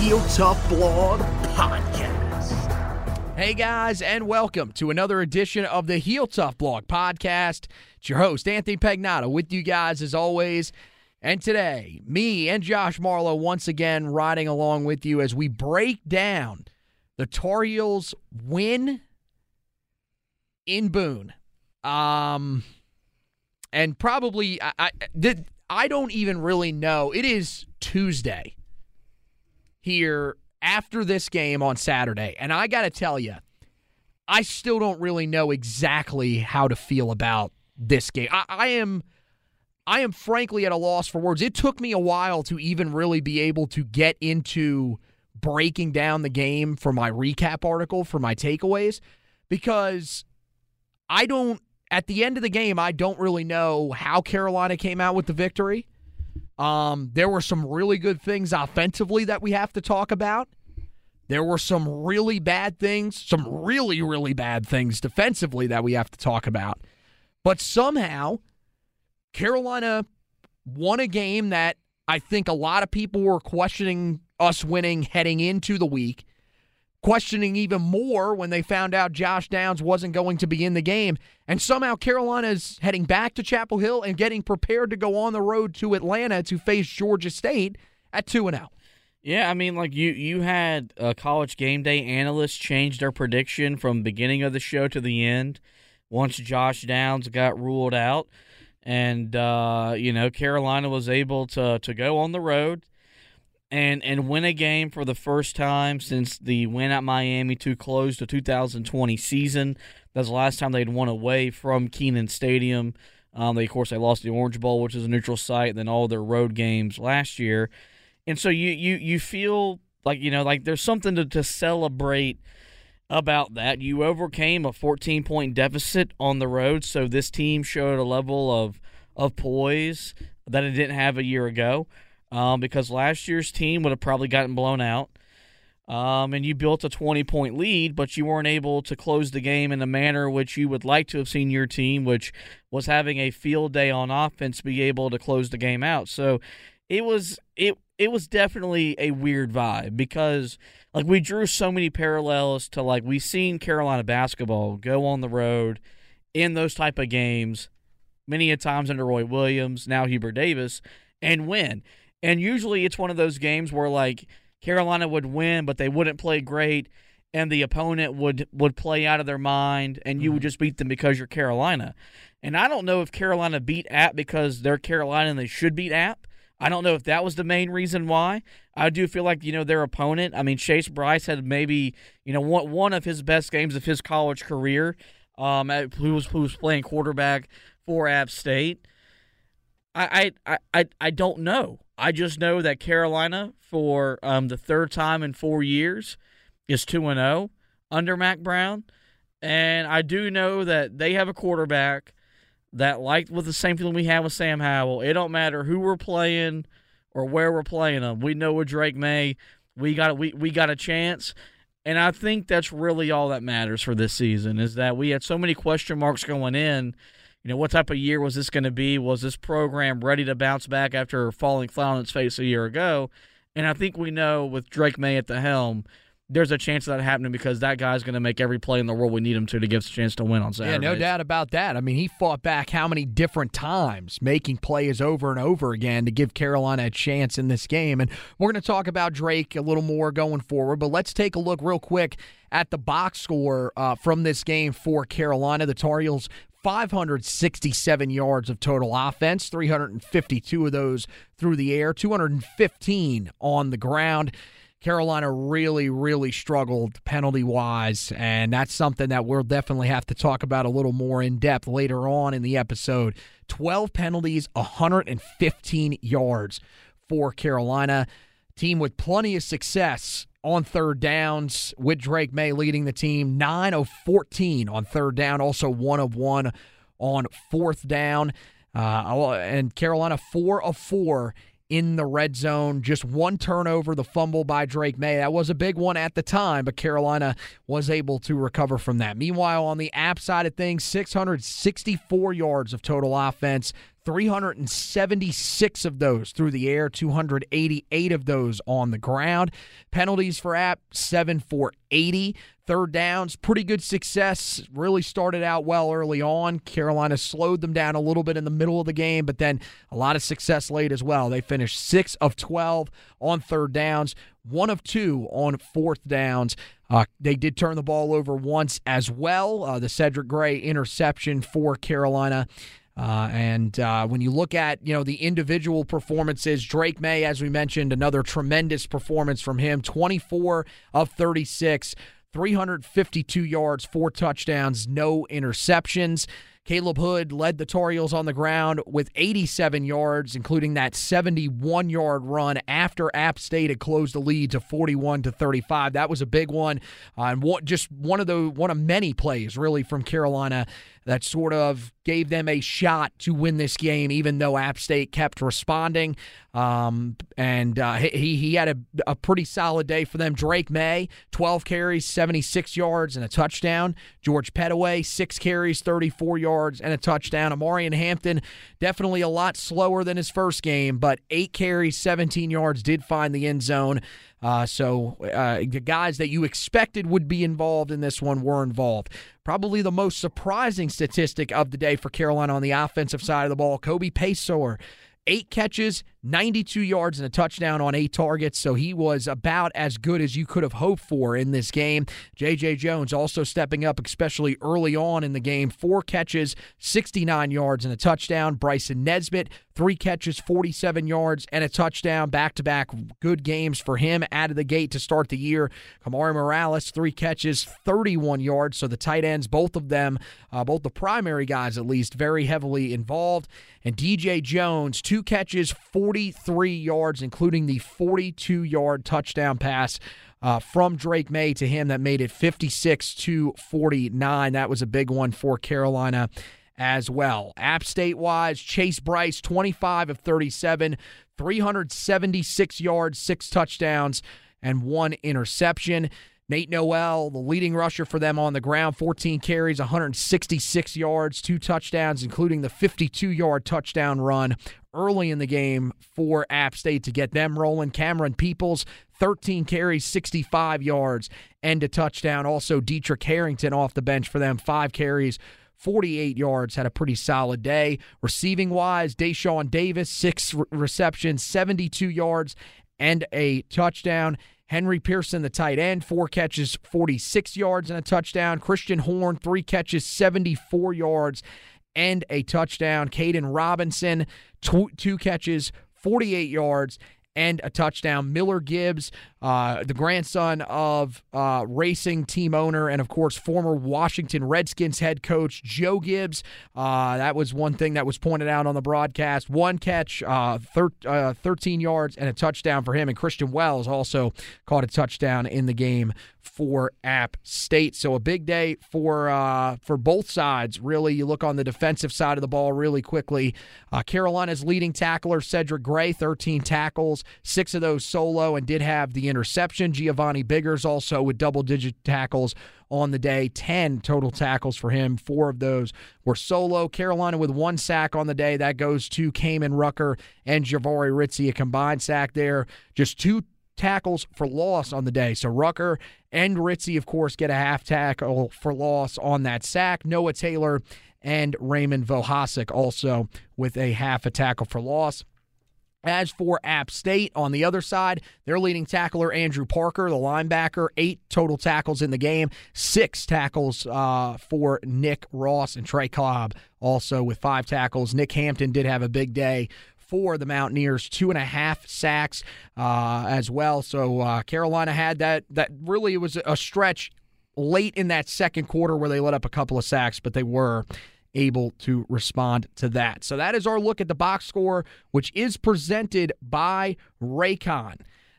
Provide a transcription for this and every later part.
Heel Tough Blog Podcast. Hey guys, and welcome to another edition of the Heel Tough Blog Podcast. It's your host, Anthony Pagnotta, with you guys as always. And today, me and Josh Marlowe once again riding along with you as we break down the Tar Heels win in Boone. Um, and probably I, I. I don't even really know. It is Tuesday here after this game on Saturday, and I got to tell you, I still don't really know exactly how to feel about this game. I, I am. I am frankly at a loss for words. It took me a while to even really be able to get into breaking down the game for my recap article, for my takeaways, because I don't, at the end of the game, I don't really know how Carolina came out with the victory. Um, there were some really good things offensively that we have to talk about. There were some really bad things, some really, really bad things defensively that we have to talk about. But somehow, Carolina won a game that I think a lot of people were questioning us winning heading into the week, questioning even more when they found out Josh Downs wasn't going to be in the game. And somehow Carolina's heading back to Chapel Hill and getting prepared to go on the road to Atlanta to face Georgia State at 2 and 0. Yeah, I mean, like you, you had a college game day analysts change their prediction from beginning of the show to the end once Josh Downs got ruled out, and uh, you know Carolina was able to to go on the road and and win a game for the first time since the win at Miami to close the 2020 season. That's the last time they'd won away from Kenan Stadium. Um, they of course they lost the Orange Bowl, which is a neutral site, and then all their road games last year. And so you you you feel like you know like there's something to, to celebrate about that. You overcame a 14 point deficit on the road, so this team showed a level of of poise that it didn't have a year ago. Um, because last year's team would have probably gotten blown out. Um, and you built a 20 point lead, but you weren't able to close the game in the manner which you would like to have seen your team, which was having a field day on offense, be able to close the game out. So it was it it was definitely a weird vibe because like we drew so many parallels to like we've seen Carolina basketball go on the road in those type of games many a times under Roy Williams, now Hubert Davis, and win. And usually it's one of those games where like Carolina would win, but they wouldn't play great, and the opponent would would play out of their mind, and you would just beat them because you're Carolina. And I don't know if Carolina beat App because they're Carolina and they should beat App. I don't know if that was the main reason why. I do feel like you know their opponent. I mean, Chase Brice had maybe you know one one of his best games of his college career. um, who was who was playing quarterback for App State. I I I I don't know. I just know that Carolina, for um, the third time in four years, is two and zero oh under Mack Brown, and I do know that they have a quarterback that, like with the same feeling we have with Sam Howell, it don't matter who we're playing or where we're playing them. We know with Drake Maye, we got we we got a chance. And I think that's really all that matters for this season is that we had so many question marks going in. You know, what type of year was this going to be? Was this program ready to bounce back after falling flat on its face a year ago? And I think we know with Drake Maye at the helm, there's a chance of that happening because that guy's going to make every play in the world we need him to to give us a chance to win on Saturday. Yeah, no doubt about that. I mean, he fought back how many different times, making plays over and over again to give Carolina a chance in this game. And we're going to talk about Drake a little more going forward, but let's take a look real quick at the box score uh, from this game for Carolina. The Tar Heels 567 yards of total offense, 352 of those through the air, 215 on the ground. Carolina really, really struggled penalty wise, and that's something that we'll definitely have to talk about a little more in depth later on in the episode. 12 penalties, 115 yards for Carolina. Team with plenty of success on third downs, with Drake Maye leading the team. 9 of 14 on third down, also 1 of 1 on fourth down. Uh, and Carolina, 4 of 4 in the red zone. Just one turnover, the fumble by Drake Maye. That was a big one at the time, but Carolina was able to recover from that. Meanwhile, on the app side of things, 664 yards of total offense, 376 of those through the air, 288 of those on the ground. Penalties for App, 7 for 80. Third downs, pretty good success. Really started out well early on. Carolina slowed them down a little bit in the middle of the game, but then a lot of success late as well. They finished 6 of 12 on third downs, 1 of 2 on fourth downs. Uh, they did turn the ball over once as well. Uh, the Cedric Gray interception for Carolina. Uh, and uh, when you look at you know the individual performances, Drake Maye, as we mentioned, another tremendous performance from him. 24 of 36, 352 yards, four touchdowns, no interceptions. Caleb Hood led the Tar on the ground with 87 yards, including that 71 yard run after App State had closed the lead to 41 to 35. That was a big one, uh, and what, just one of the one of many plays really from Carolina that sort of gave them a shot to win this game, even though App State kept responding. Um, and uh, he he had a, a pretty solid day for them. Drake Maye, 12 carries, 76 yards, and a touchdown. George Pettaway, six carries, 34 yards, and a touchdown. Omarion Hampton, definitely a lot slower than his first game, but eight carries, 17 yards, did find the end zone. Uh, so uh, the guys that you expected would be involved in this one were involved. Probably the most surprising statistic of the day for Carolina on the offensive side of the ball, Kobe Paysour. Eight catches, 92 yards and a touchdown on eight targets, so he was about as good as you could have hoped for in this game. J.J. Jones also stepping up, especially early on in the game. Four catches, 69 yards and a touchdown. Bryson Nesbitt, three catches, 47 yards and a touchdown. Back to back good games for him out of the gate to start the year. Kamari Morales, three catches, 31 yards. So the tight ends, both of them, uh, both the primary guys at least, very heavily involved. And DJ Jones, two catches, 43 yards, including the 42 yard touchdown pass. Uh, from Drake Maye to him that made it 56 to 49. That was a big one for Carolina as well. App State wise, Chase Brice, 25 of 37, 376 yards, six touchdowns, and one interception. Nate Noel, the leading rusher for them on the ground, 14 carries, 166 yards, two touchdowns, including the 52 yard touchdown run early in the game for App State to get them rolling. Camerun Peoples, 13 carries, 65 yards, and a touchdown. Also, Daetrich Harrington off the bench for them, five carries. 48 yards, had a pretty solid day. Receiving wise, Dashaun Davis, six re- receptions, 72 yards, and a touchdown. Henry Pearson, the tight end, four catches, 46 yards and a touchdown. Christian Horn, three catches, 74 yards and a touchdown. Kaedin Robinson, two, two catches, 48 yards and a touchdown. Miller Gibbs, uh, the grandson of uh, racing team owner and, of course, former Washington Redskins head coach Joe Gibbs. Uh, that was one thing that was pointed out on the broadcast. One catch, uh, thir- uh, 13 yards, and a touchdown for him. And Christian Wells also caught a touchdown in the game for App State. So a big day for uh, for both sides. Really, you look on the defensive side of the ball really quickly. Carolina's leading tackler Cedric Gray, 13 tackles, six of those solo, and did have the interception. Giovanni Biggers also with double-digit tackles on the day, 10 total tackles for him. Four of those were solo. Carolina with one sack on the day. That goes to Kaimon Rucker and Jahvaree Ritzie, a combined sack there. Just two tackles for loss on the day. So Rucker and Ritzie, of course, get a half tackle for loss on that sack. Noah Taylor and Raymond Vohasek also with a half a tackle for loss. As for App State on the other side, their leading tackler, Andrew Parker, the linebacker, eight total tackles in the game, six tackles uh, for Nick Ross and Trey Cobb, also with five tackles. Nick Hampton did have a big day for the Mountaineers, two and a half sacks uh, as well. So uh, Carolina had that. That really it was a stretch late in that second quarter where they let up a couple of sacks, but they were able to respond to that. So that is our look at the box score, which is presented by Raycon.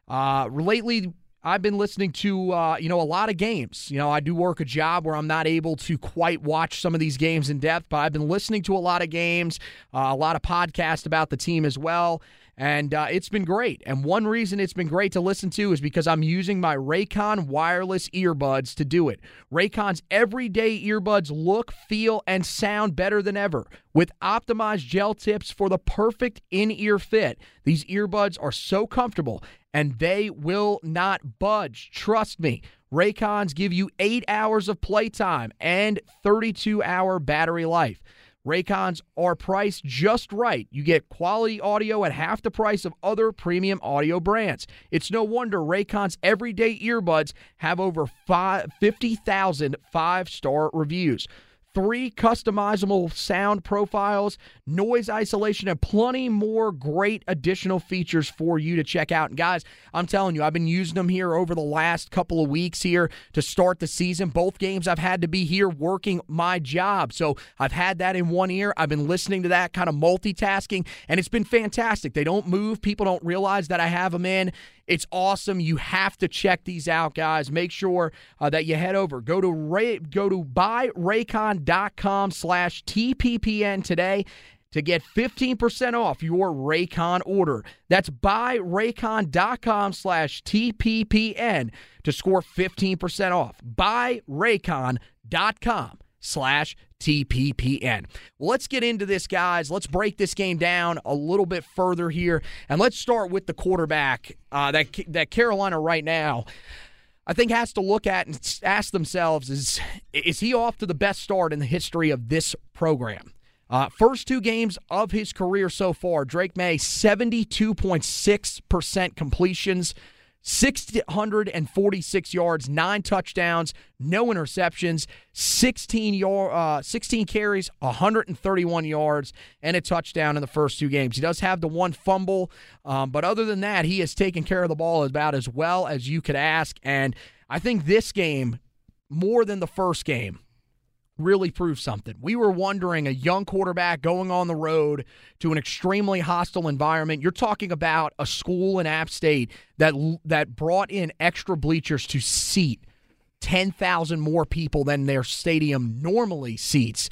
Uh, lately, I've been listening to uh, you know a lot of games. You know, I do work a job where I'm not able to quite watch some of these games in depth, but I've been listening to a lot of games, uh, a lot of podcasts about the team as well. And uh, it's been great. And one reason it's been great to listen to is because I'm using my Raycon wireless earbuds to do it. Raycon's everyday earbuds look, feel, and sound better than ever. With optimized gel tips for the perfect in ear fit, these earbuds are so comfortable and they will not budge. Trust me. Raycons give you eight hours of playtime and 32 hour battery life. Raycons are priced just right. You get quality audio at half the price of other premium audio brands. It's no wonder Raycon's everyday earbuds have over 50,000 five star reviews three customizable sound profiles, noise isolation, and plenty more great additional features for you to check out. And guys, I'm telling you, I've been using them here over the last couple of weeks here to start the season. Both games I've had to be here working my job. So I've had that in one ear. I've been listening to that kind of multitasking, and it's been fantastic. They don't move. People don't realize that I have them in. It's awesome. You have to check these out, guys. Make sure uh, that you head over. Go to Ray, go to buyraycon.com slash TPPN today to get 15% off your Raycon order. That's buyraycon.com slash TPPN to score 15% off. Buyraycon.com slash TPPN. Well, let's get into this, guys. Let's break this game down a little bit further here, and let's start with the quarterback uh, that that Carolina right now. I think has to look at and ask themselves: Is is he off to the best start in the history of this program? Uh, first two games of his career so far, Drake Maye, 72.6% completions, 646 yards, nine touchdowns, no interceptions, 16 yard, uh, 16 carries, 131 yards, and a touchdown in the first two games. He does have the one fumble, um, but other than that, he has taken care of the ball about as well as you could ask. And I think this game, more than the first game, really proved something. We were wondering a young quarterback going on the road to an extremely hostile environment. You're talking about a school in App State that that brought in extra bleachers to seat 10,000 more people than their stadium normally seats.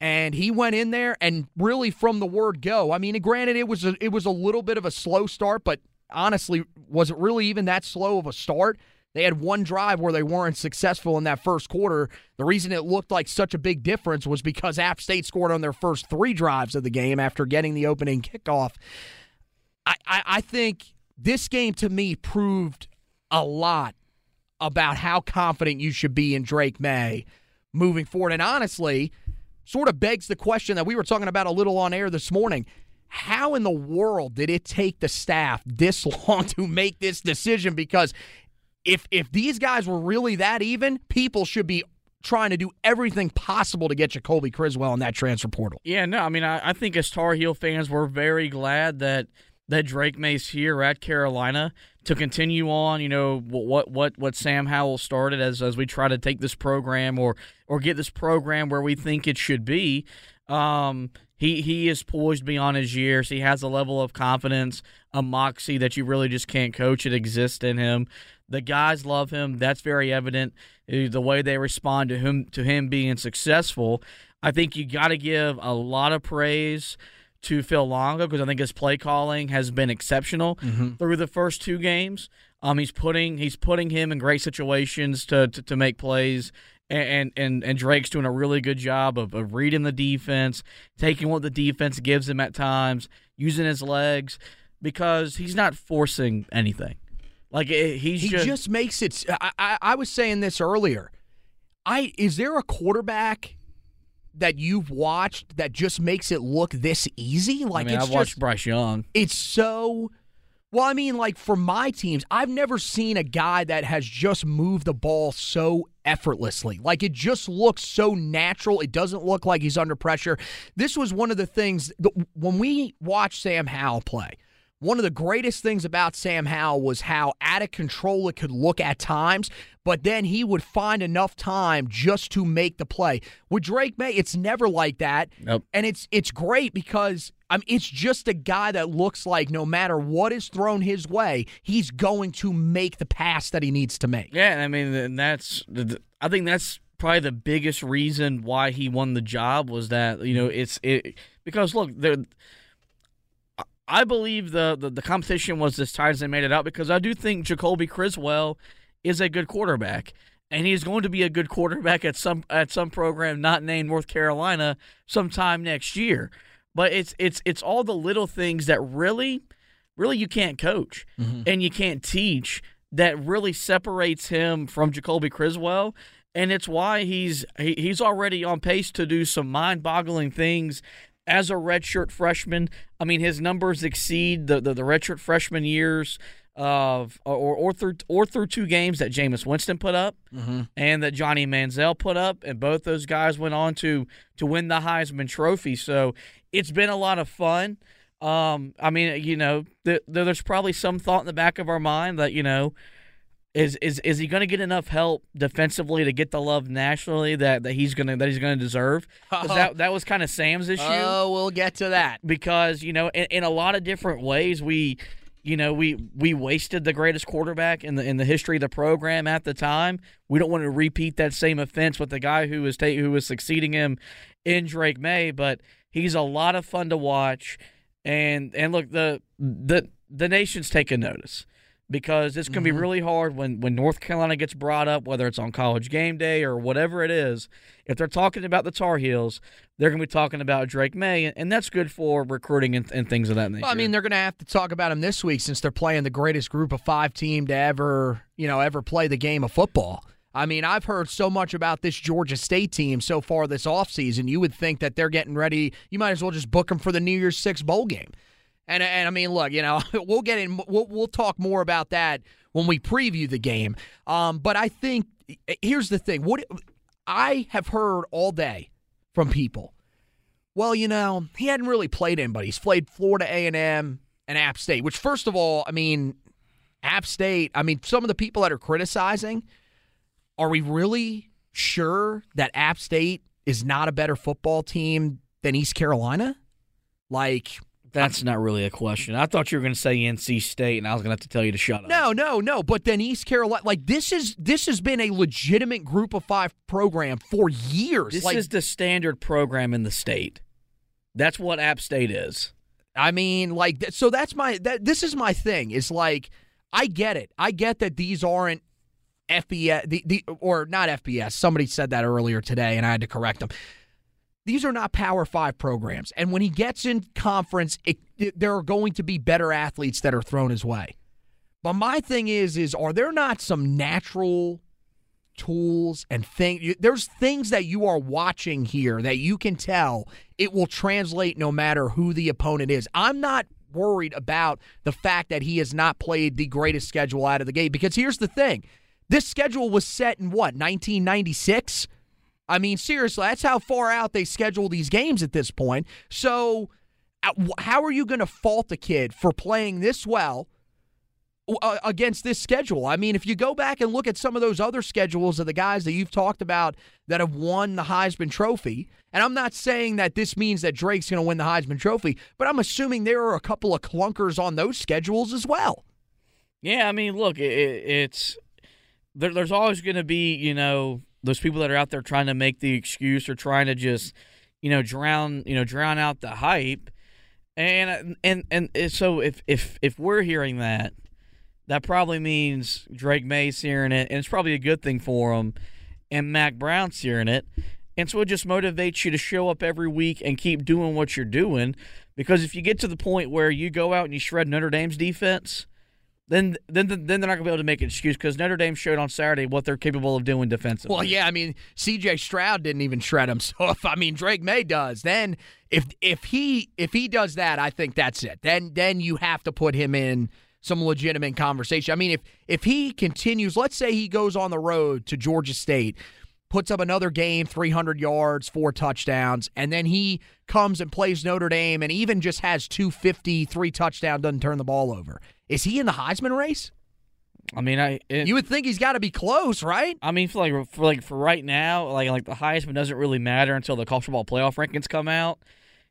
And he went in there and really from the word go. I mean, granted it was a, it was a little bit of a slow start, but honestly, was it really even that slow of a start? They had one drive where they weren't successful in that first quarter. The reason it looked like such a big difference was because App State scored on their first three drives of the game after getting the opening kickoff. I, I, I think this game to me proved a lot about how confident you should be in Drake Maye moving forward. And honestly, sort of begs the question that we were talking about a little on air this morning. How in the world did it take the staff this long to make this decision? Because if if these guys were really that even, people should be trying to do everything possible to get Jacoby Criswell in that transfer portal. Yeah, no, I mean, I, I think as Tar Heel fans, we're very glad that that Drake Maye's here at Carolina to continue on, you know, what what what Sam Howell started as as we try to take this program or or get this program where we think it should be. Um, he he is poised beyond his years. He has a level of confidence, a moxie that you really just can't coach. It exists in him. The guys love him. That's very evident. Uh, the way they respond to him to him being successful. I think you got to give a lot of praise to Phil Longo because I think his play calling has been exceptional mm-hmm. through the first two games. Um, he's putting he's putting him in great situations to to, to make plays. And, and and Drake's doing a really good job of, of reading the defense, taking what the defense gives him at times, using his legs, because he's not forcing anything. Like eh, he's he just, just makes it. I, I, I was saying this earlier. I is there a quarterback that you've watched that just makes it look this easy? Like I mean, it's I've just, watched Bryce Young. It's so. Well, I mean, like for my teams, I've never seen a guy that has just moved the ball so effortlessly. Like it just looks so natural. It doesn't look like he's under pressure. This was one of the things when we watched Sam Howell play one of the greatest things about Sam Howell was how out of control it could look at times, but then he would find enough time just to make the play. With Drake Maye, it's never like that. Nope. And it's it's great because I mean, it's just a guy that looks like no matter what is thrown his way, he's going to make the pass that he needs to make. Yeah, I mean, and that's I think that's probably the biggest reason why he won the job was that you know it's it because look there I believe the, the, the competition was as tight as they made it out because I do think Jacoby Criswell is a good quarterback, and he's going to be a good quarterback at some at some program not named North Carolina sometime next year. But it's it's it's all the little things that really, really you can't coach mm-hmm. and you can't teach that really separates him from Jacoby Criswell and it's why he's he, he's already on pace to do some mind-boggling things as a redshirt freshman. I mean, his numbers exceed the the, the redshirt freshman years of or or through or through two games that Jameis Winston put up mm-hmm. and that Johnny Manziel put up, and both those guys went on to to win the Heisman Trophy. So it's been a lot of fun. Um, I mean, you know, th- there's probably some thought in the back of our mind that you know is is is he going to get enough help defensively to get the love nationally that, that he's going to that he's going to deserve? that that was kind of Sam's issue. Oh, we'll get to that because you know in, in a lot of different ways we you know we we wasted the greatest quarterback in the in the history of the program at the time. We don't want to repeat that same offense with the guy who was ta- who was succeeding him in Drake Maye, but he's a lot of fun to watch. And and look the the the nation's taking notice because it's going to mm-hmm. be really hard when, when North Carolina gets brought up, whether it's on college game day or whatever it is. If they're talking about the Tar Heels, they're going to be talking about Drake Maye, and that's good for recruiting and, and things of that nature. Well, I mean, they're going to have to talk about him this week since they're playing the greatest group of five team to ever, you know, ever play the game of football. I mean, I've heard so much about this Georgia State team so far this offseason. You would think that they're getting ready. You might as well just book them for the New Year's Six bowl game. And and I mean, look, you know, we'll get in. We'll, we'll talk more about that when we preview the game. Um, but I think here's the thing: what I have heard all day from people. Well, you know, he hadn't really played anybody. He's played Florida A and M and App State. Which, first of all, I mean, App State. I mean, some of the people that are criticizing. Are we really sure that App State is not a better football team than East Carolina? Like, that's not really a question. I thought you were going to say NC State, and I was going to have to tell you to shut up. No, no, no. But then East Carolina, like this is this has been a legitimate Group of Five program for years. This like, is the standard program in the state. That's what App State is. I mean, like, so that's my that. This is my thing. Is like, I get it. I get that these aren't FBS, the, the or not FBS. Somebody said that earlier today, and I had to correct them these are not Power Five programs. And when he gets in conference, it, it, there are going to be better athletes that are thrown his way. But my thing is, is are there not some natural tools and things? There's things that you are watching here that you can tell it will translate no matter who the opponent is. I'm not worried about the fact that he has not played the greatest schedule out of the gate because here's the thing. This schedule was set in what, 1996? I mean, seriously, that's how far out they schedule these games at this point. So uh, how are you going to fault a kid for playing this well? uh, against this schedule. I mean, if you go back and look at some of those other schedules of the guys that you've talked about that have won the Heisman Trophy, and I'm not saying that this means that Drake's going to win the Heisman Trophy, but I'm assuming there are a couple of clunkers on those schedules as well. Yeah, I mean, look, it, it's there, there's always going to be, you know, those people that are out there trying to make the excuse or trying to just, you know, drown, you know, drown out the hype. And and and so if if if we're hearing that, that probably means Drake Maye's hearing it, and it's probably a good thing for him. And Mack Brown's hearing it. And so it just motivates you to show up every week and keep doing what you're doing. Because if you get to the point where you go out and you shred Notre Dame's defense, then then then they're not going to be able to make an excuse because Notre Dame showed on Saturday what they're capable of doing defensively. Well, yeah, I mean C.J. Stroud didn't even shred him, so if I mean Drake Maye does, then if if he if he does that, I think that's it. Then then you have to put him in some legitimate conversation. I mean, if if he continues, let's say he goes on the road to Georgia State, puts up another game, 300 yards, four touchdowns, and then he comes and plays Notre Dame and even just has 250, three touchdowns, doesn't turn the ball over. Is he in the Heisman race? I mean, I it, you would think he's got to be close, right? I mean, for like for like for right now, like like the Heisman doesn't really matter until the college football playoff rankings come out.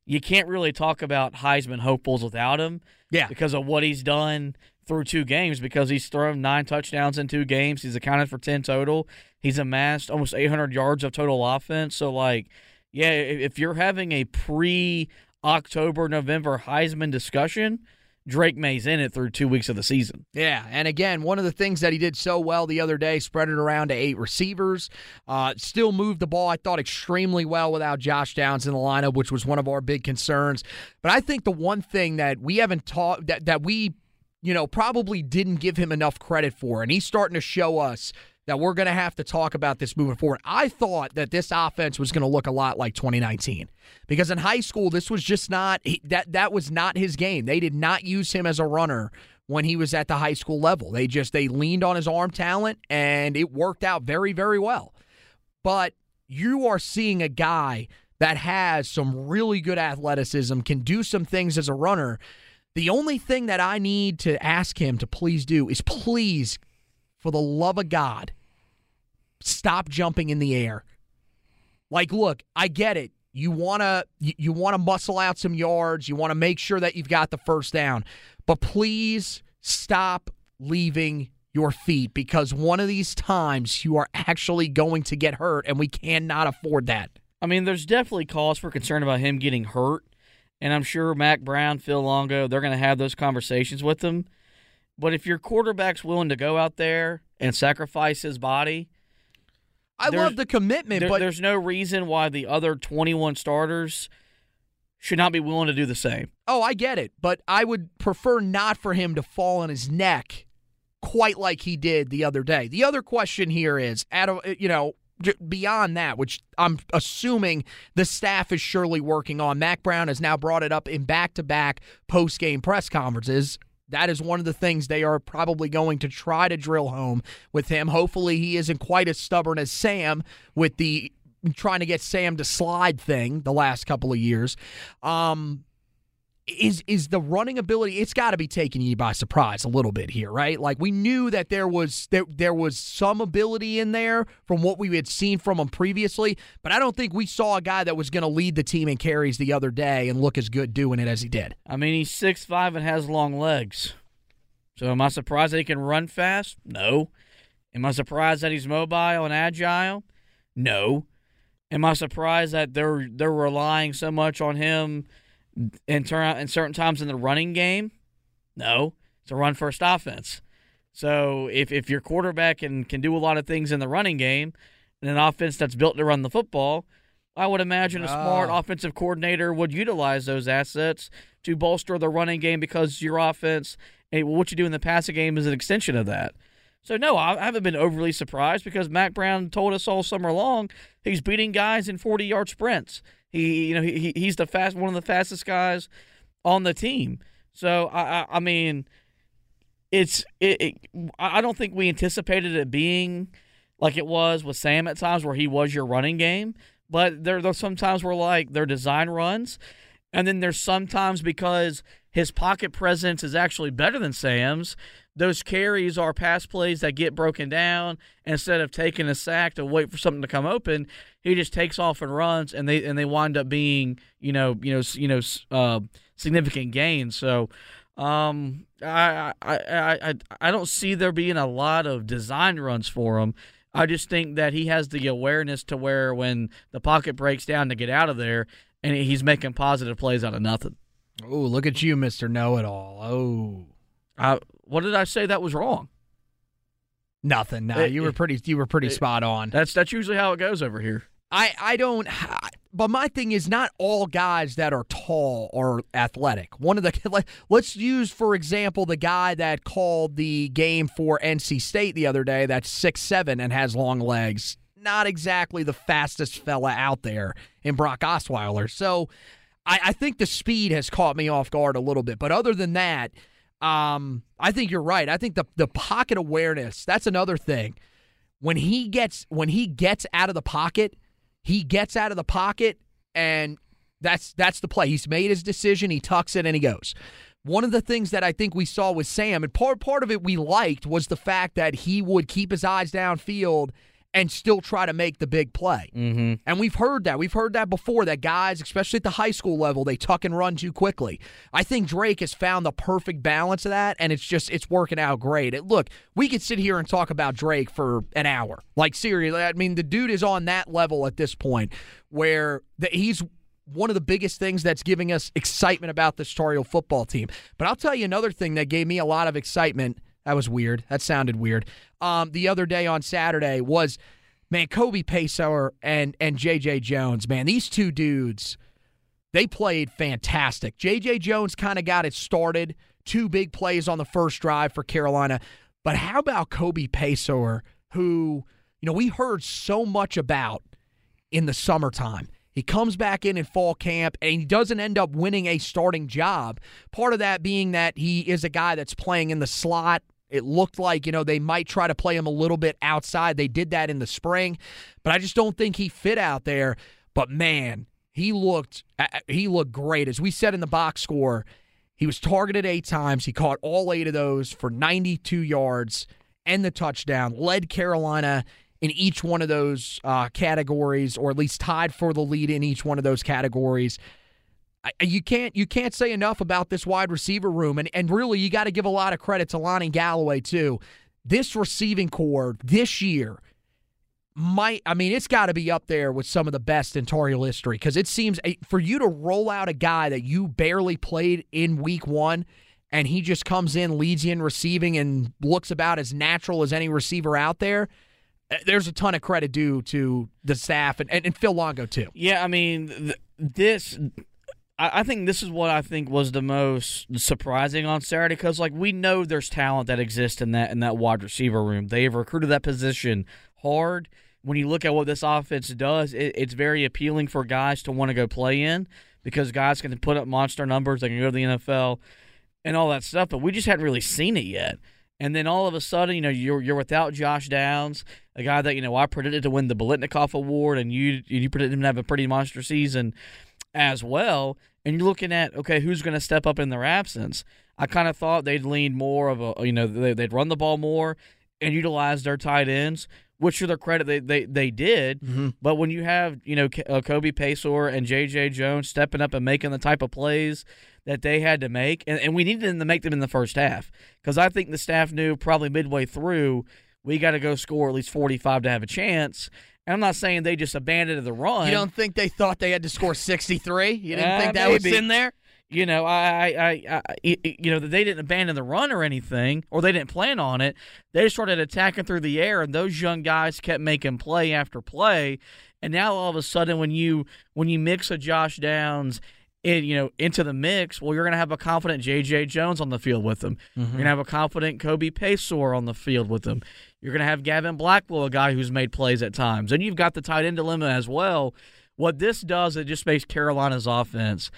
You can't really talk about Heisman hopefuls without him. Yeah. Because of what he's done through two games, because he's thrown nine touchdowns in two games. He's accounted for 10 total. He's amassed almost 800 yards of total offense. So, like, yeah, if you're having a pre October, November Heisman discussion, Drake Maye's in it through two weeks of the season. Yeah, and again, one of the things that he did so well the other day, spread it around to eight receivers, uh, still moved the ball. I thought extremely well without Josh Downs in the lineup, which was one of our big concerns. But I think the one thing that we haven't taught that that we, you know, probably didn't give him enough credit for, and he's starting to show us that we're going to have to talk about this moving forward. I thought that this offense was going to look a lot like 2019 because in high school this was just not that that was not his game. They did not use him as a runner when he was at the high school level. They just they leaned on his arm talent and it worked out very very well. But you are seeing a guy that has some really good athleticism, can do some things as a runner. The only thing that I need to ask him to please do is please for the love of God, stop jumping in the air. Like, look, I get it. You want to you, want to muscle out some yards. You want to make sure that you've got the first down. But please stop leaving your feet because one of these times you are actually going to get hurt and we cannot afford that. I mean, there's definitely cause for concern about him getting hurt. And I'm sure Mack Brown, Phil Longo, they're going to have those conversations with him. But if your quarterback's willing to go out there and sacrifice his body, I love the commitment, there, but there's no reason why the other 21 starters should not be willing to do the same. Oh, I get it, but I would prefer not for him to fall on his neck quite like he did the other day. The other question here is, at a, you know, beyond that, which I'm assuming the staff is surely working on. Mack Brown has now brought it up in back-to-back post-game press conferences that is one of the things they are probably going to try to drill home with him. Hopefully, he isn't quite as stubborn as Sam with the trying to get Sam to slide thing the last couple of years. Um, is is the running ability it's got to be taking you by surprise a little bit here right? Like we knew that there was there, there was some ability in there from what we had seen from him previously but i don't think we saw a guy that was going to lead the team in carries the other day and look as good doing it as he did. I mean he's six five and has long legs. So am i surprised that he can run fast? No. Am i surprised that he's mobile and agile? No. Am i surprised that they're they're relying so much on him in turn in certain times in the running game? No, it's a run first offense. So if if your quarterback can can do a lot of things in the running game, and an offense that's built to run the football, I would imagine a smart oh. offensive coordinator would utilize those assets to bolster the running game because your offense eh, and what you do in the passing game is an extension of that. So no, I haven't been overly surprised because Mack Brown told us all summer long he's beating guys in 40 yard sprints. He, you know, he he's the fast one of the fastest guys on the team. So I, I, I mean, it's it, it, I don't think we anticipated it being like it was with Sam at times where he was your running game. But there, there's sometimes where like their design runs, And then there's sometimes because his pocket presence is actually better than Sam's, those carries are pass plays that get broken down. Instead of taking a sack to wait for something to come open, he just takes off and runs, and they and they wind up being you know you know you know uh, significant gains. So. Um, I, I I I don't see there being a lot of design runs for him. I just think that he has the awareness to where when the pocket breaks down to get out of there, and he's making positive plays out of nothing. Oh, look at you, Mister Know It All. Oh, I, what did I say that was wrong? nothing. No, It- you were pretty. You were pretty it- spot on. That's that's usually how it goes over here. I I don't. But my thing is not all guys that are tall are athletic. One of the let's use for example the guy that called the game for NC State the other day. That's six seven and has long legs. Not exactly the fastest fella out there in Brock Osweiler. So I, I think the speed has caught me off guard a little bit. But other than that, um, I think you're right. I think the the pocket awareness that's another thing. When he gets when he gets out of the pocket, he gets out of the pocket and that's that's the play. He's made his decision, he tucks it and he goes. One of the things that I think we saw with Sam, and part part of it we liked was the fact that he would keep his eyes downfield and still try to make the big play. Mm-hmm. And we've heard that. We've heard that before that guys, especially at the high school level, they tuck and run too quickly. I think Drake has found the perfect balance of that, and it's just, it's working out great. It, look, we could sit here and talk about Drake for an hour. Like, seriously, I mean, the dude is on that level at this point where the, he's one of the biggest things that's giving us excitement about this Tar Heel football team. But I'll tell you another thing that gave me a lot of excitement. That was weird. That sounded weird. Um, the other day on Saturday was, man, Kobe Paysour and and JJ Jones. Man, these two dudes, they played fantastic. JJ Jones kind of got it started. Two big plays on the first drive for Carolina. But how about Kobe Paysour, who you know we heard so much about in the summertime? He comes back in in fall camp and he doesn't end up winning a starting job. Part of that being that he is a guy that's playing in the slot. It looked like, you know, they might try to play him a little bit outside. They did that in the spring, but I just don't think he fit out there. But man, he looked he looked great. As we said in the box score, he was targeted 8 times. He caught all 8 of those for 92 yards and the touchdown. Led Carolina in each one of those uh, categories, or at least tied for the lead in each one of those categories. You can't you can't say enough about this wide receiver room, and and really you got to give a lot of credit to Lonnie Galloway too. This receiving core this year might I mean it's got to be up there with some of the best in Tar Heel history because it seems eh, for you to roll out a guy that you barely played in week one and he just comes in leads you in receiving and looks about as natural as any receiver out there eh, there's a ton of credit due to the staff and, and, and Phil Longo too. Yeah, I mean, th- this. I I think this is what I think was the most surprising on Saturday because, like, we know there's talent that exists in that in that wide receiver room. They have recruited that position hard. When you look at what this offense does, it, it's very appealing for guys to want to go play in because guys can put up monster numbers. They can go to the NFL and all that stuff. But we just hadn't really seen it yet. And then all of a sudden, you know, you're you're without Josh Downs, a guy that you know I predicted to win the Biletnikoff Award, and you you predicted him to have a pretty monster season as well. And you're looking at okay, who's going to step up in their absence? I kind of thought they'd lean more of a you know they, they'd run the ball more and utilize their tight ends, which to their credit they they, they did. But when you have you know uh, Kobe Paysour and J.J. Jones stepping up and making the type of plays that they had to make, and, and we needed them to make them in the first half because I think the staff knew probably midway through we got to go score at least 45 to have a chance. And I'm not saying they just abandoned the run. You don't think they thought they had to score 63? You didn't Uh, think that was in there? you know, I, I, I, you know, they didn't abandon the run or anything, or they didn't plan on it. They just started attacking through the air, and those young guys kept making play after play. And now all of a sudden, when you when you mix a Josh Downs, in, you know, into the mix, well, you're going to have a confident J.J. Jones on the field with them. You're going to have a confident Kobe Paysour on the field with them. You're going to have Gavin Blackwell, a guy who's made plays at times, and you've got the tight end dilemma as well. What this does, it just makes Carolina's offense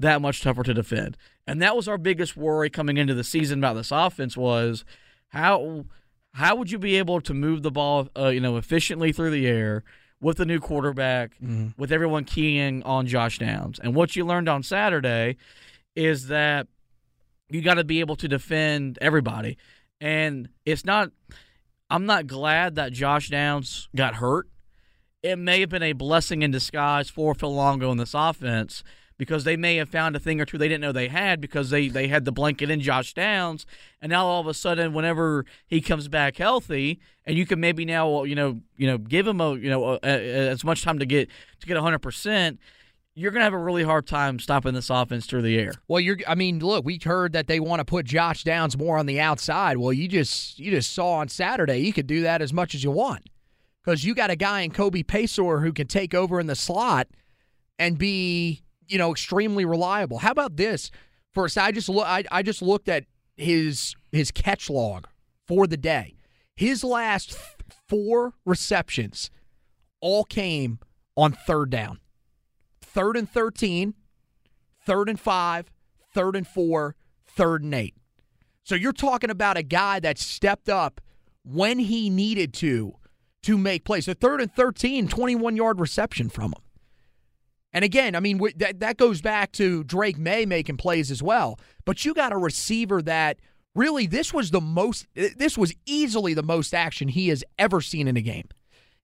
that much tougher to defend. And that was our biggest worry coming into the season about this offense was how how would you be able to move the ball uh, you know efficiently through the air with the new quarterback, with everyone keying on Josh Downs. And what you learned on Saturday is that you got to be able to defend everybody. And it's not, I'm not glad that Josh Downs got hurt. It may have been a blessing in disguise for Phil Longo in this offense because they may have found a thing or two they didn't know they had because they, they had the blanket in Josh Downs. And now all of a sudden, whenever he comes back healthy, and you can maybe now, you know, you know, give him a, you know, a, a, as much time to get to get 100%, you're going to have a really hard time stopping this offense through the air. Well, you're. I mean, look, we heard that they want to put Josh Downs more on the outside. Well, you just you just saw on Saturday you could do that as much as you want because you got a guy in Kobe Paysour who can take over in the slot and be you know extremely reliable. How about this? First, I just look. I, I just looked at his his catch log for the day. His last four receptions all came on third down third and 13, third and five, third and four, third and eight. So you're talking about a guy that stepped up when he needed to to make plays. So third and 13, 21 yard reception from him. And again, I mean, that, that goes back to Drake Maye making plays as well. But you got a receiver that really, this was the most, this was easily the most action he has ever seen in a game.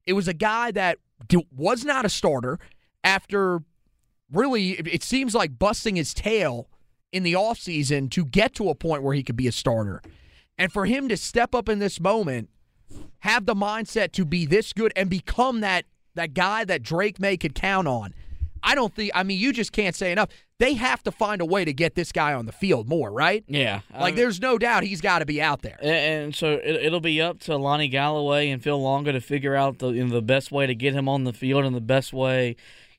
It was a guy that was not a starter after really, it seems like busting his tail in the offseason to get to a point where he could be a starter. And for him to step up in this moment, have the mindset to be this good and become that that guy that Drake Maye could count on. I don't think I mean you just can't say enough. They have to find a way to get this guy on the field more, right? Yeah. Like there's no doubt he's got to be out there. And so it, will be up to Lonnie Galloway and Phil Longo to figure out the you know, the best way to get him on the field and the best way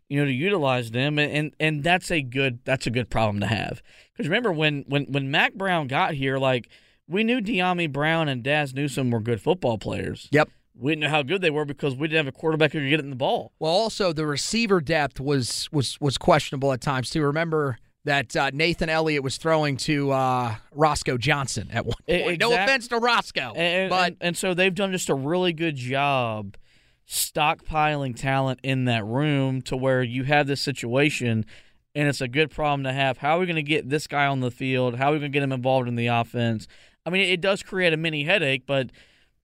you know, to utilize them, and and, and that's a good that's a good problem to have. Because remember when when when Mack Brown got here, like we knew Dyami Brown and Dazz Newsome were good football players. Yep. We didn't know how good they were because we didn't have a quarterback who could get it in the ball. Well, also the receiver depth was was was questionable at times too. Remember that uh, Nathan Elliott was throwing to uh, Roscoe Johnson at one point. Exact- no offense to Roscoe, and, but and, and so they've done just a really good job stockpiling talent in that room to where you have this situation and it's a good problem to have. How are we going to get this guy on the field? How are we going to get him involved in the offense? I mean, it does create a mini headache, but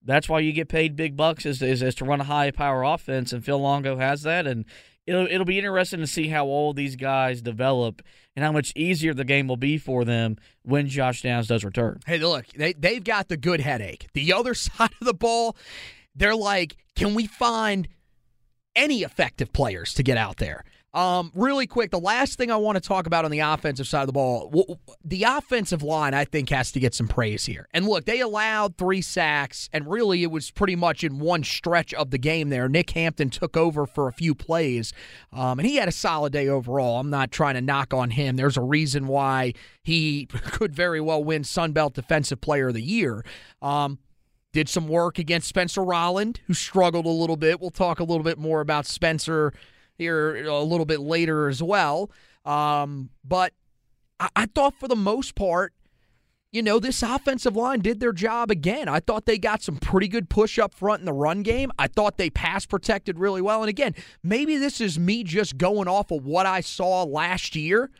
that's why you get paid big bucks is, is, is to run a high power offense, and Phil Longo has that, and it'll it'll be interesting to see how all these guys develop and how much easier the game will be for them when Josh Downs does return. Hey, look, they they've got the good headache. The other side of the ball, they're like, can we find any effective players to get out there? Um, really quick, the last thing I want to talk about on the offensive side of the ball, the offensive line, I think, has to get some praise here. And look, they allowed three sacks, and really it was pretty much in one stretch of the game there. Nick Hampton took over for a few plays, um, and he had a solid day overall. I'm not trying to knock on him. There's a reason why he could very well win Sun Belt Defensive Player of the Year. Um, did some work against Spencer Rolland, who struggled a little bit. We'll talk a little bit more about Spencer here a little bit later as well. Um, but I-, I thought for the most part, you know, this offensive line did their job again. I thought they got some pretty good push up front in the run game. I thought they pass protected really well. And again, maybe this is me just going off of what I saw last year.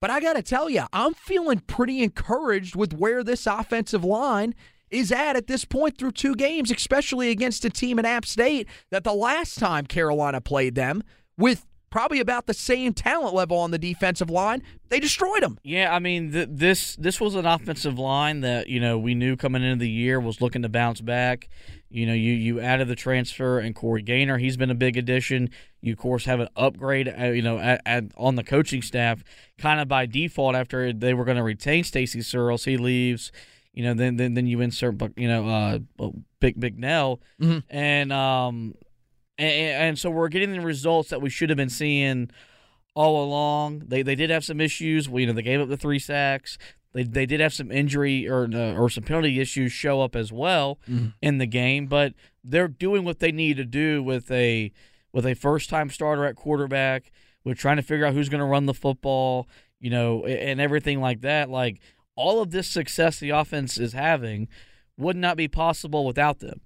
But I got to tell you, I'm feeling pretty encouraged with where this offensive line is at at this point through two games, especially against a team in App State that the last time Carolina played them with probably about the same talent level on the defensive line, they destroyed them. Yeah, I mean th- this this was an offensive line that you know we knew coming into the year was looking to bounce back. You know, you you added the transfer and Corey Gaynor, he's been a big addition. You of course have an upgrade, uh, you know, at, at, on the coaching staff, kind of by default after they were going to retain Stacy Searels, he leaves. You know, then then then you insert, you know, uh, Big Bicknell, mm-hmm. and um, and, and so we're getting the results that we should have been seeing all along. They they did have some issues. Well, you know, they gave up the three sacks. They, they did have some injury or uh, or some penalty issues show up as well mm-hmm. in the game, but they're doing what they need to do with a with a first time starter at quarterback. We're trying to figure out who's going to run the football, you know, and everything like that. Like all of this success the offense is having would not be possible without them.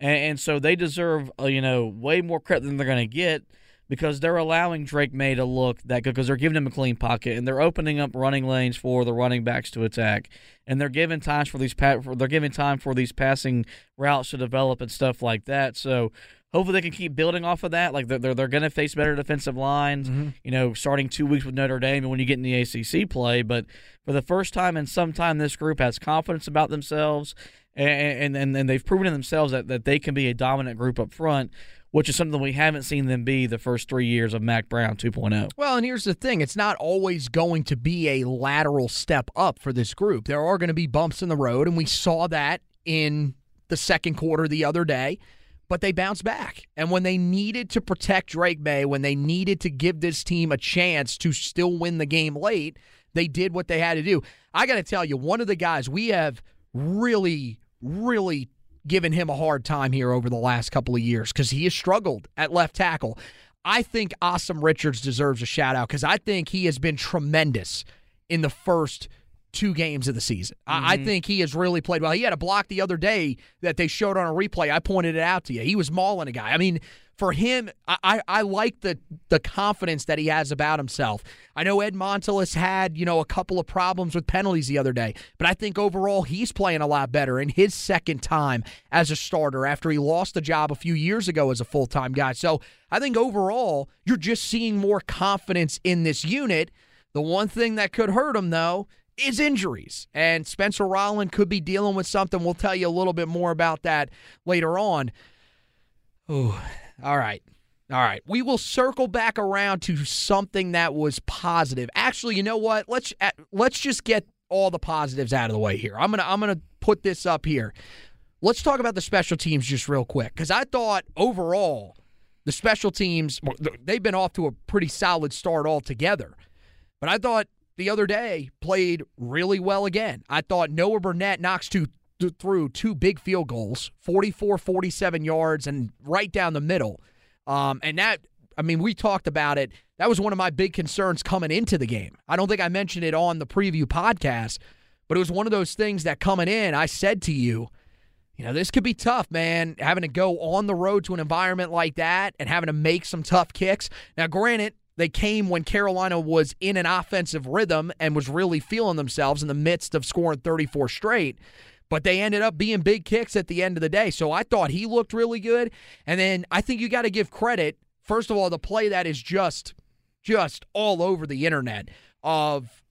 and, and so they deserve uh, you know way more credit than they're going to get because they're allowing Drake Maye to look that good because they're giving him a clean pocket and they're opening up running lanes for the running backs to attack and they're giving times for these pa- for, they're giving time for these passing routes to develop and stuff like that. So hopefully they can keep building off of that. Like they're they're, they're going to face better defensive lines. Mm-hmm. You know, starting two weeks with Notre Dame and when you get in the ACC play, but for the first time in some time, this group has confidence about themselves. And, and and they've proven to themselves that, that they can be a dominant group up front, which is something we haven't seen them be the first three years of Mack Brown oh. 2.0. Well, and here's the thing it's not always going to be a lateral step up for this group. There are going to be bumps in the road, and we saw that in the second quarter the other day, but they bounced back. And when they needed to protect Drake Maye, when they needed to give this team a chance to still win the game late, they did what they had to do. I got to tell you, one of the guys we have really, really given him a hard time here over the last couple of years because he has struggled at left tackle. I think Asim Richards deserves a shout out because I think he has been tremendous in the first two games of the season. Mm-hmm. I, I think he has really played well. He had a block the other day that they showed on a replay. I pointed it out to you. He was mauling a guy. I mean, for him, I, I, I like the the confidence that he has about himself. I know Ed Montilus had, you know, a couple of problems with penalties the other day, but I think overall he's playing a lot better in his second time as a starter after he lost the job a few years ago as a full time guy. So I think overall you're just seeing more confidence in this unit. The one thing that could hurt him, though, is injuries. And Spencer Rolland could be dealing with something. We'll tell you a little bit more about that later on. Oh, all right. All right. We will circle back around to something that was positive. Actually, you know what? Let's uh, let's just get all the positives out of the way here. I'm going to I'm going to put this up here. Let's talk about the special teams just real quick cuz I thought overall the special teams they've been off to a pretty solid start altogether. But I thought the other day played really well again. I thought Noah Burnett knocks two through two big field goals, 44 47 yards, and right down the middle. Um, and that, I mean, we talked about it. That was one of my big concerns coming into the game. I don't think I mentioned it on the preview podcast, but it was one of those things that coming in, I said to you, you know, this could be tough, man, having to go on the road to an environment like that and having to make some tough kicks. Now, granted, they came when Carolina was in an offensive rhythm and was really feeling themselves in the midst of scoring 34 straight but they ended up being big kicks at the end of the day. So I thought he looked really good. And then I think you got to give credit, first of all, the play that is just just all over the internet of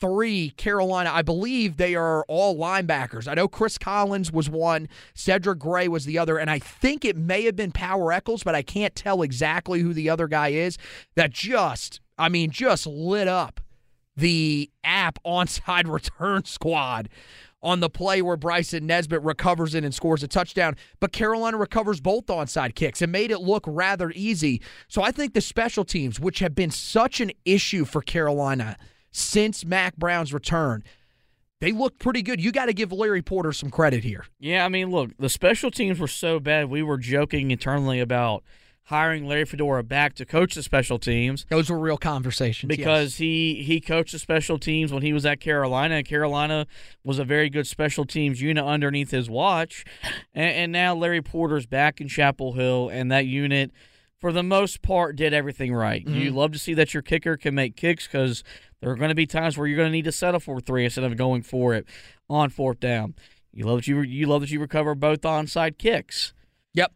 three Carolina. I believe they are all linebackers. I know Chris Collins was one, Cedric Gray was the other, and I think it may have been Power Echols, but I can't tell exactly who the other guy is. That just, I mean, just lit up the app onside return squad on the play where Bryson Nesbit recovers it and scores a touchdown. But Carolina recovers both onside kicks and made it look rather easy. So I think the special teams, which have been such an issue for Carolina since Mack Brown's return, they look pretty good. You got to give Larry Porter some credit here. Yeah, I mean, look, the special teams were so bad. We were joking internally about hiring Larry Fedora back to coach the special teams. Those were real conversations because yes. he he coached the special teams when he was at Carolina. Carolina was a very good special teams unit underneath his watch, and, and now Larry Porter's back in Chapel Hill, and that unit. For the most part, did everything right. Mm-hmm. You love to see that your kicker can make kicks because there are going to be times where you're going to need to settle for three instead of going for it on fourth down. You love that you you love that you recover both onside kicks. Yep.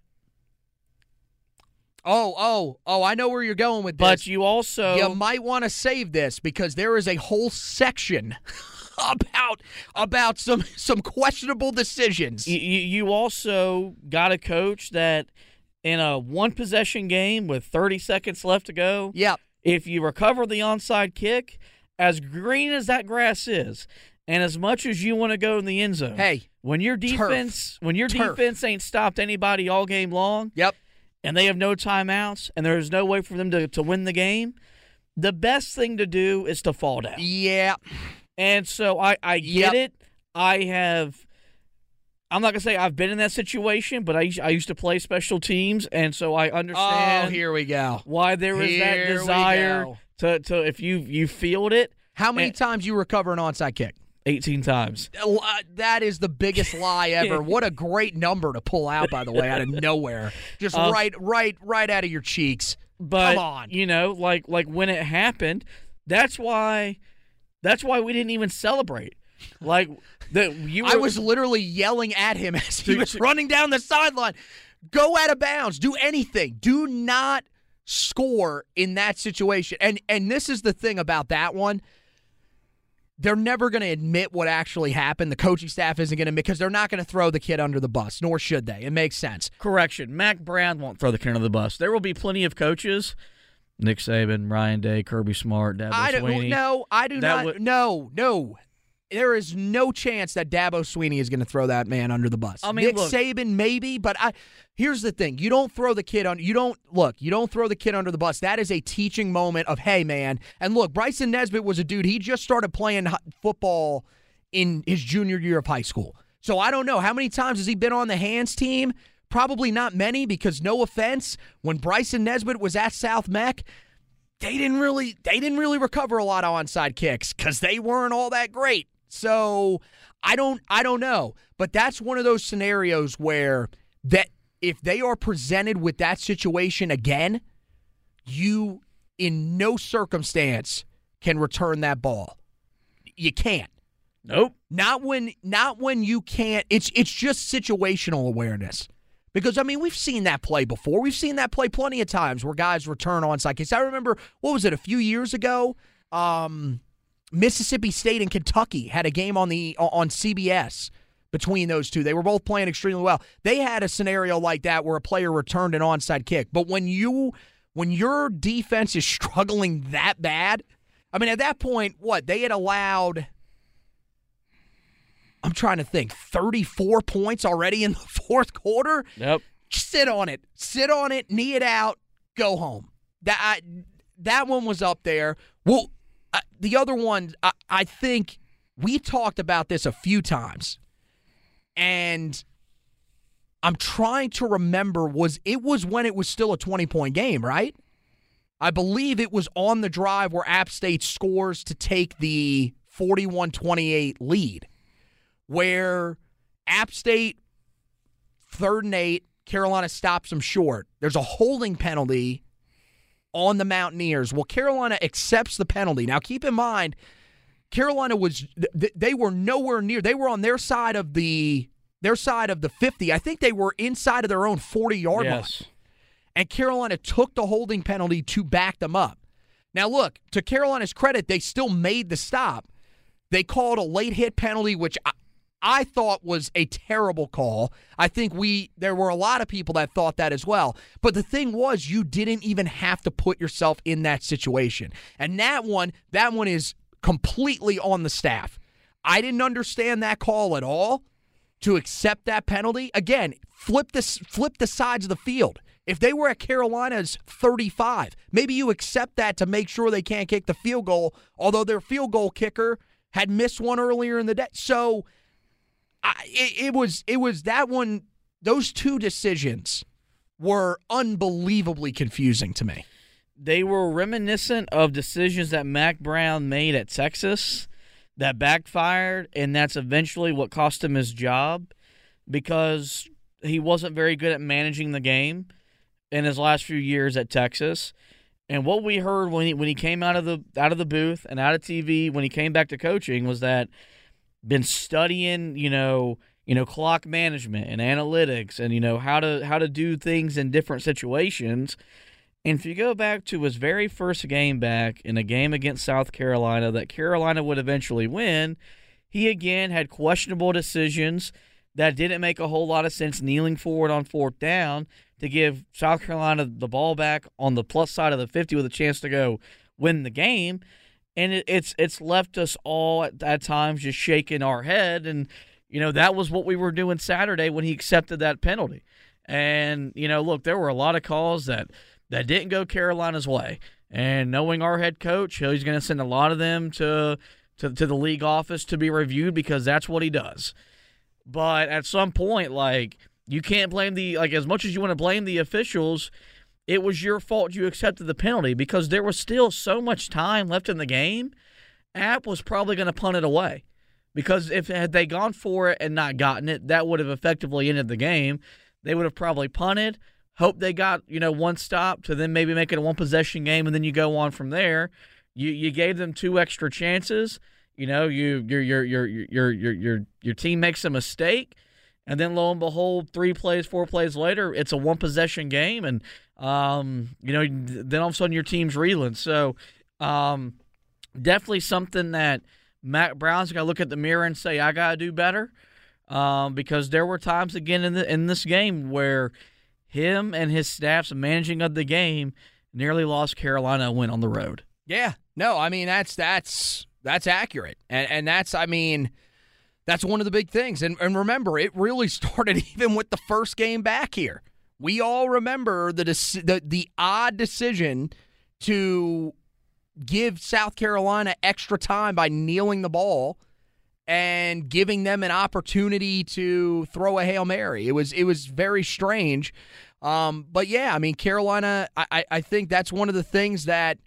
Oh, oh, oh, I know where you're going with this. But you also You might want to save this because there is a whole section about about some some questionable decisions. You, you also got a coach that in a one possession game with 30 seconds left to go. Yep. If you recover the onside kick, as green as that grass is, and as much as you want to go in the end zone, hey, when your defense turf. when your turf. defense ain't stopped anybody all game long, yep, and they have no timeouts, and there's no way for them to, to win the game, the best thing to do is to fall down. Yeah. And so I, I get yep. it. I have. I'm not gonna say I've been in that situation, but I, I used to play special teams, and so I understand. Oh, here we go. Why there is that desire to, to if you you field it. How many and, times you recover an onside kick? 18 times. Uh, That is the biggest lie ever. what a great number to pull out, by the way, out of nowhere, just Um, right, right, right out of your cheeks. But Come on. you know, like like when it happened, that's why that's why we didn't even celebrate. Like the you were, I was literally yelling at him as he was running down the sideline. Go out of bounds. Do anything. Do not score in that situation. And and this is the thing about that one. They're never going to admit what actually happened. The coaching staff isn't going to because they're not going to throw the kid under the bus, nor should they. It makes sense. correction. Mack Brown won't throw the kid under the bus. There will be plenty of coaches. Nick Saban, Ryan Day, Kirby Smart, Dabo I don't Swinney. no, I do That not would- no, no. There is no chance that Dabo Swinney is going to throw that man under the bus. I mean, Nick look- Saban maybe, but I here's the thing: you don't throw the kid on. You don't look. You don't throw the kid under the bus. That is a teaching moment of hey, man. And look, Bryson Nesbit was a dude. He just started playing football in his junior year of high school. So I don't know how many times has he been on the hands team. Probably not many because no offense, when Bryson Nesbit was at South Meck, they didn't really they didn't really recover a lot of onside kicks because they weren't all that great. So I don't I don't know, but that's one of those scenarios where that if they are presented with that situation again, you in no circumstance can return that ball. You can't. Nope. Not when not when you can't it's it's just situational awareness. Because I mean we've seen that play before. We've seen that play plenty of times where guys return onside kicks. I remember what was it a few years ago? Um Mississippi State and Kentucky had a game on the on CBS between those two. They were both playing extremely well. They had a scenario like that where a player returned an onside kick. But when you when your defense is struggling that bad, I mean at that point, what? They had allowed I'm trying to think, 34 points already in the fourth quarter? Yep. sit on it, sit on it, knee it out, go home. That I, that one was up there. Well, uh, the other one, I, I think we talked about this a few times, and I'm trying to remember. Was it was when it was still a 20 point game, right? I believe it was on the drive where App State scores to take the 41 28 lead, where App State third and eight. Carolina stops them short. There's a holding penalty on the Mountaineers. Well, Carolina accepts the penalty. Now, keep in mind, Carolina was they were nowhere near. They were on their side of the their side of the 50. I think they were inside of their own 40 yard line. And Carolina took the holding penalty to back them up. Now, look, to Carolina's credit, they still made the stop. They called a late hit penalty, which I, I thought was a terrible call. I think we there were a lot of people that thought that as well. But the thing was you didn't even have to put yourself in that situation. And that one, that one is completely on the staff. I didn't understand that call at all to accept that penalty. Again, flip this flip the sides of the field. If they were at Carolina's 35, maybe you accept that to make sure they can't kick the field goal, although their field goal kicker had missed one earlier in the day. So I, it, it was it was that one. Those two decisions were unbelievably confusing to me. They were reminiscent of decisions that Mack Brown made at Texas that backfired, and that's eventually what cost him his job because he wasn't very good at managing the game in his last few years at Texas. And what we heard when he when he came out of the out of the booth and out of TV when he came back to coaching was that been studying, you know, you know, clock management and analytics and you know how to how to do things in different situations. And if you go back to his very first game back in a game against South Carolina that Carolina would eventually win, he again had questionable decisions that didn't make a whole lot of sense kneeling forward on fourth down to give South Carolina the ball back on the plus side of the 50 with a chance to go win the game. And it, it's it's left us all at, at times just shaking our head. And, you know, that was what we were doing Saturday when he accepted that penalty. And, you know, look, there were a lot of calls that, that didn't go Carolina's way. And knowing our head coach, he's going to send a lot of them to, to, to the league office to be reviewed because that's what he does. But at some point, like, you can't blame the like as much as you want to blame the officials. It was your fault you accepted the penalty because there was still so much time left in the game. App was probably going to punt it away because if had they gone for it and not gotten it, that would have effectively ended the game. They would have probably punted, hope they got you know one stop to then maybe make it a one possession game, and then you go on from there. You you gave them two extra chances. You know, you your your your your your your your team makes a mistake, and then lo and behold, three plays, four plays later, it's a one possession game, and um, you know, then all of a sudden your team's reeling. So, um, definitely something that Mack Brown's got to look at the mirror and say, I got to do better. Um, because there were times again in the in this game where him and his staff's managing of the game nearly lost Carolina a win on the road. Yeah, no, I mean that's that's that's accurate, and and that's I mean that's one of the big things. And and remember, it really started even with the first game back here. We all remember the the the odd decision to give South Carolina extra time by kneeling the ball and giving them an opportunity to throw a hail mary. It was it was very strange, um, but yeah, I mean Carolina. I, I think that's one of the things that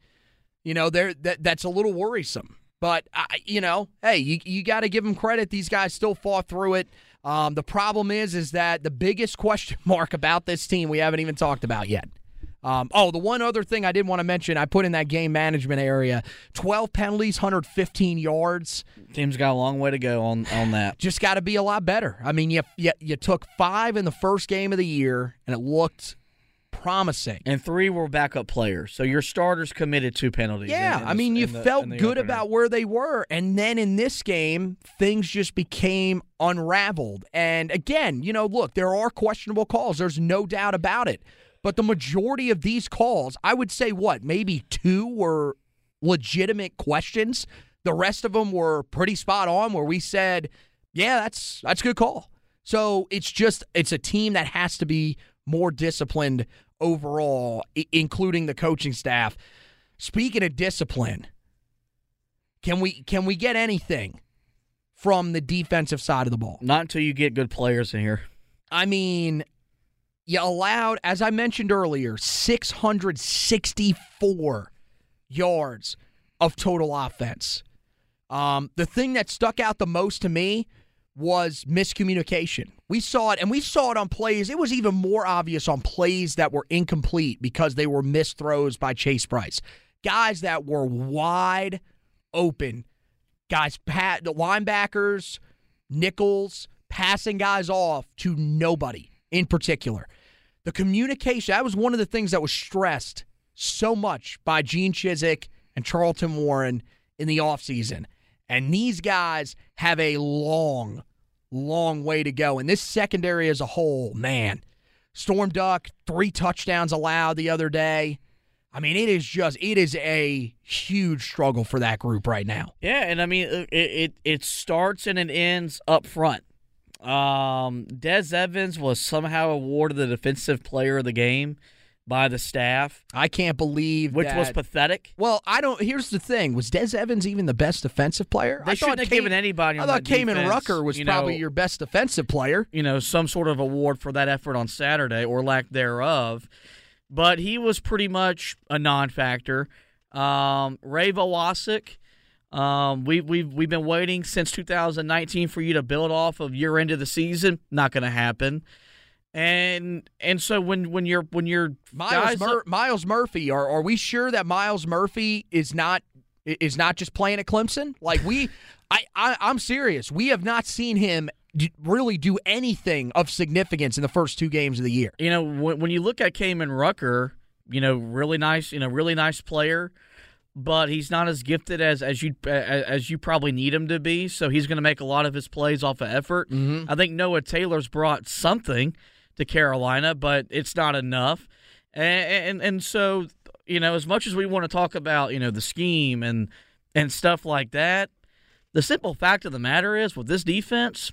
you know there that that's a little worrisome. But I, you know, hey, you you got to give them credit. These guys still fought through it. Um, the problem is, is that the biggest question mark about this team we haven't even talked about yet um, oh, the one other thing I did want to mention, I put in that game management area: twelve penalties, hundred fifteen yards. Team's got a long way to go on on that. Just got to be a lot better. I mean, you, you you took five in the first game of the year, and it looked promising. And three were backup players, so your starters committed two penalties. Yeah, in, in I mean, the, you the, felt good opener. about where they were, and then in this game, things just became unraveled. And again, you know, look, there are questionable calls. There's no doubt about it. But the majority of these calls, I would say, what, maybe two were legitimate questions. The rest of them were pretty spot on where we said, yeah, that's that's a good call. So it's just it's a team that has to be more disciplined overall, I- including the coaching staff. Speaking of discipline, can we can we get anything from the defensive side of the ball? Not until you get good players in here. I mean, you allowed, as I mentioned earlier, 664 yards of total offense. Um, the thing that stuck out the most to me was miscommunication. We saw it, and we saw it on plays. It was even more obvious on plays that were incomplete because they were missed throws by Chase Brice. Guys that were wide open. Guys, pat the linebackers, nickels, passing guys off to nobody in particular. The communication, that was one of the things that was stressed so much by Gene Chizik and Charlton Warren in the offseason. And these guys have a long, long way to go. And this secondary as a whole, man, Storm Duck, three touchdowns allowed the other day. I mean, it is just, it is a huge struggle for that group right now. Yeah, and I mean it it, it starts and it ends up front. Um, Des Evans was somehow awarded the defensive player of the game by the staff, I can't believe which was pathetic. Well, I don't. Here's the thing: was Des Evans even the best defensive player? They I shouldn't thought have Cam- given anybody I thought that defense, Rucker was you probably your best defensive player. you know, some sort of award for that effort on Saturday or lack thereof. But he was pretty much a non-factor. Um, Ray Vohasek, um, we, we've we've been waiting since 2019 for you to build off of your end of the season. Not going to happen. And and so when when you're when you're Myles Mur- Myles Murphy. Are are we sure that Myles Murphy is not is not just playing at Clemson? Like we, I, I I'm serious. We have not seen him d- really do anything of significance in the first two games of the year. you know when, when you look at Kaimon Rucker, you know really nice, you know really nice player, but he's not as gifted as as you as you probably need him to be. So he's going to make a lot of his plays off of effort. Mm-hmm. I think Noah Taylor's brought something to Carolina, but it's not enough. And, and and so you know as much as we want to talk about you know the scheme and and stuff like that, the simple fact of the matter is with this defense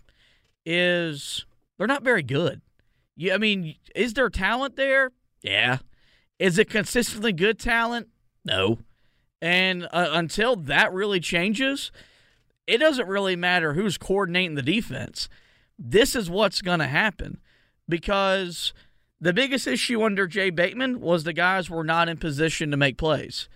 is they're not very good. Yeah, I mean, is there talent there? Yeah. Is it consistently good talent? No. And uh, until that really changes, it doesn't really matter who's coordinating the defense. This is what's going to happen because the biggest issue under Jay Bateman was the guys were not in position to make plays.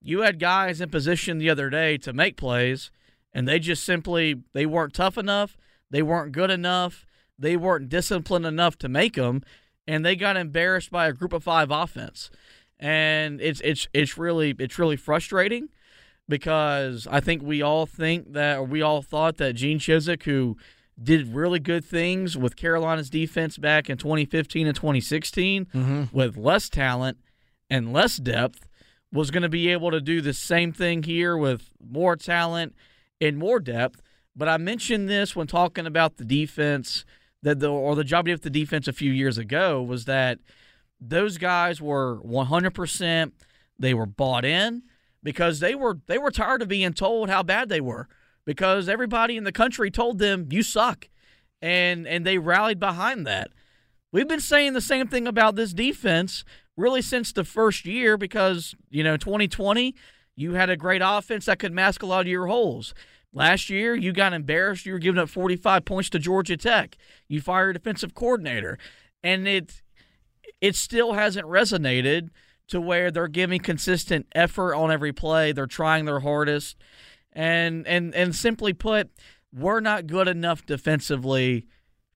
You had guys in position the other day to make plays, and they just simply they weren't tough enough, they weren't good enough, they weren't disciplined enough to make them, and they got embarrassed by a group of five offense, and it's it's it's really it's really frustrating because I think we all think that or we all thought that Gene Chizik who did really good things with Carolina's defense back in 2015 and 2016 Mm-hmm. with less talent and less depth was going to be able to do the same thing here with more talent and more depth. But I mentioned this when talking about the defense that the or the job did with the defense a few years ago was that those guys were 100% they were bought in because they were they were tired of being told how bad they were because everybody in the country told them you suck and and they rallied behind that. We've been saying the same thing about this defense really since the first year because, you know, 2020, you had a great offense that could mask a lot of your holes. Last year, you got embarrassed. You were giving up 45 points to Georgia Tech. You fired defensive coordinator. And it it still hasn't resonated to where they're giving consistent effort on every play. They're trying their hardest. And and and simply put, we're not good enough defensively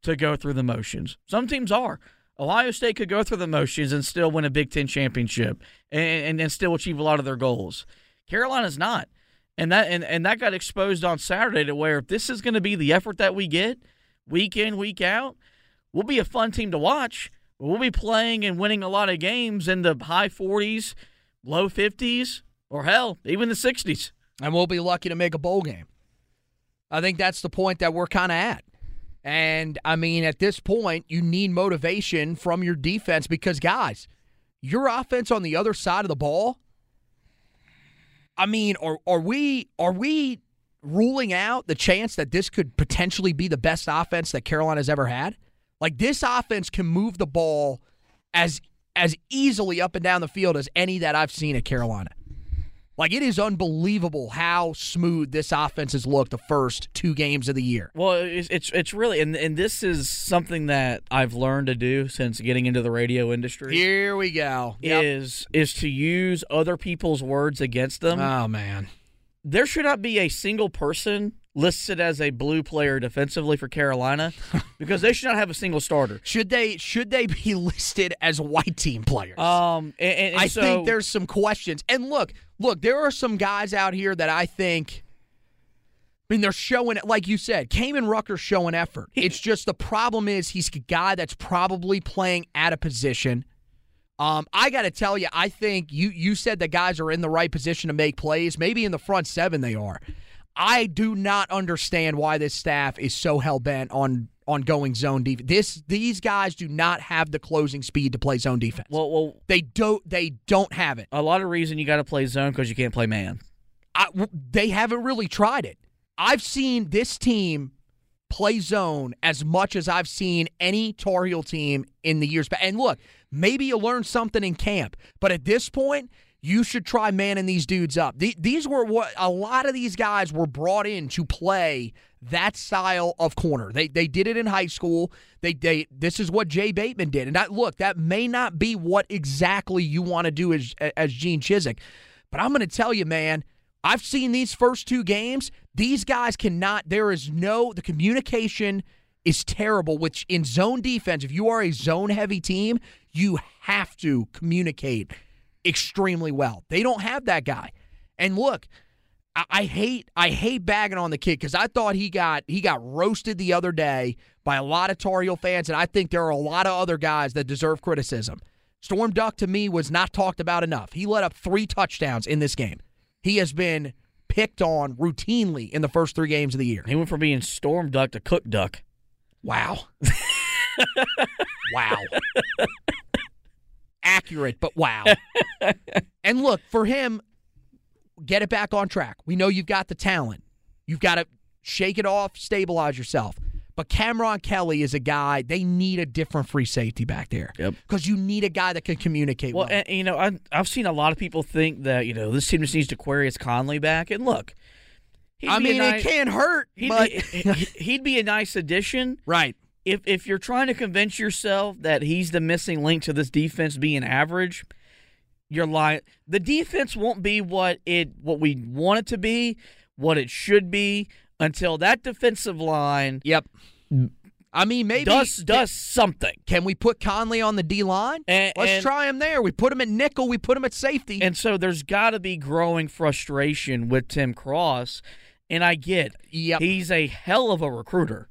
to go through the motions. Some teams are. Ohio State could go through the motions and still win a Big Ten championship and, and, and still achieve a lot of their goals. Carolina's not. And that and, and that got exposed on Saturday to where if this is going to be the effort that we get week in, week out, we'll be a fun team to watch. We'll be playing and winning a lot of games in the high 40s, low 50s, or hell, even the 60s. And we'll be lucky to make a bowl game. I think that's the point that we're kind of at. And I mean, at this point, you need motivation from your defense because, guys, your offense on the other side of the ball. I mean, are are we are we ruling out the chance that this could potentially be the best offense that Carolina's ever had? Like this offense can move the ball as as easily up and down the field as any that I've seen at Carolina. Like it is unbelievable how smooth this offense has looked the first two games of the year. Well, it's it's, it's really and and this is something that I've learned to do since getting into the radio industry. Here we go. Yep. Is is to use other people's words against them. Oh man. There should not be a single person listed as a blue player defensively for Carolina because they should not have a single starter. Should they should they be listed as white team players? Um, and, and- I so, think there's some questions. And look, look, there are some guys out here that I think I mean, they're showing it, like you said, Kaimon Rucker's showing effort. It's just the problem is he's a guy that's probably playing at a position. Um, I got to tell you, I think you you said the guys are in the right position to make plays. Maybe in the front seven they are. I do not understand why this staff is so hell bent on on going zone defense. This these guys do not have the closing speed to play zone defense. well, well, They don't. They don't have it. a lot of reason you got to play zone because you can't play man. I, they haven't really tried it. I've seen this team play zone as much as I've seen any Tar Heel team in the years. And look, maybe you learn something in camp, but at this point, you should try manning these dudes up. These were what a lot of these guys were brought in to play that style of corner. They they did it in high school. They they this is what Jay Bateman did. And that look, that may not be what exactly you want to do as as Gene Chizik, but I'm going to tell you, man. I've seen these first two games. These guys cannot. There is no. The communication is terrible. Which in zone defense, if you are a zone heavy team, you have to communicate extremely well. They don't have that guy. And look, I, hate I hate bagging on the kid because I thought he got he got roasted the other day by a lot of Tar Heel fans, and I think there are a lot of other guys that deserve criticism. Storm Duck to me was not talked about enough. He let up three touchdowns in this game. He has been picked on routinely in the first three games of the year. He went from being storm duck to cook duck. Wow. wow. Accurate, but wow. and look, for him, get it back on track. We know you've got the talent. You've got to shake it off, stabilize yourself. But Cameron Kelly is a guy, they need a different free safety back there. Yep. Because you need a guy that can communicate well. Well, and, you know, I, I've seen a lot of people think that you know this team just needs Ja'Qurious Conley back, and look, I mean, nice- it can't hurt, He'd, but. be, he'd be a nice addition. right. if if you're trying to convince yourself that he's the missing link to this defense being average, you're lying. The defense won't be what it what we want it to be what it should be until that defensive line Yep. I mean, maybe does does something. Can we put Conley on the D line? And- Let's and- try him there. We put him at nickel. We put him at safety. And so there's got to be growing frustration with Tim Cross. And I get Yep. he's a hell of a recruiter,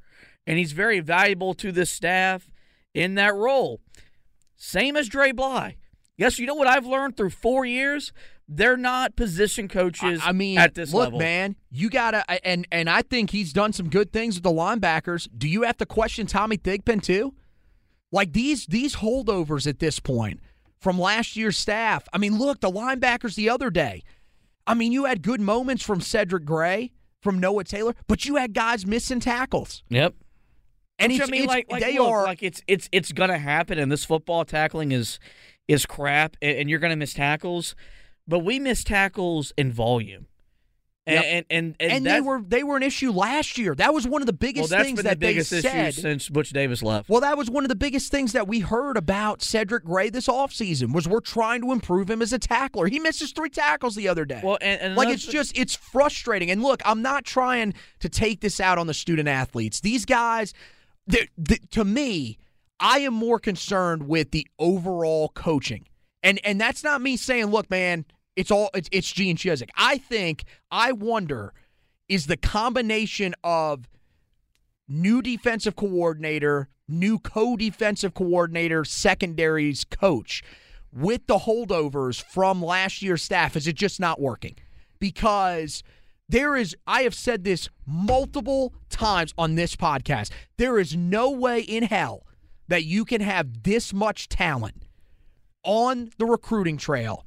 and he's very valuable to this staff in that role. Same as Dre Bly. Yes, you know what I've learned through four years? They're not position coaches. I mean, at this look, level, man, you gotta, and and I think he's done some good things with the linebackers. Do you have to question Tommy Thigpen too? Like these these holdovers at this point from last year's staff. I mean, look, the linebackers the other day. I mean, you had good moments from Cedric Gray, from Noah Taylor, but you had guys missing tackles. Yep. And Which, it's, I mean, it's- like, like they look, are like it's it's it's gonna happen, and this football tackling is is crap, and, and you're gonna miss tackles, but we miss tackles in volume, and Yep. and and, and, and they were they were an issue last year. That was one of the biggest that's things that the biggest they issue said. since Butch Davis left. Well, that was one of the biggest things that we heard about Cedric Gray this offseason was we're trying to improve him as a tackler. He misses three tackles the other day. Well, and, and like it's just it's frustrating. And look, I'm not trying to take this out on the student athletes. These guys, they're- th- to me, I am more concerned with the overall coaching. And and that's not me saying, look, man, it's all it's, it's Gene Chizik. I think I wonder is the combination of new defensive coordinator, new co-defensive coordinator, secondaries coach with the holdovers from last year's staff is it just not working? Because there is I have said this multiple times on this podcast. There is no way in hell that you can have this much talent on the recruiting trail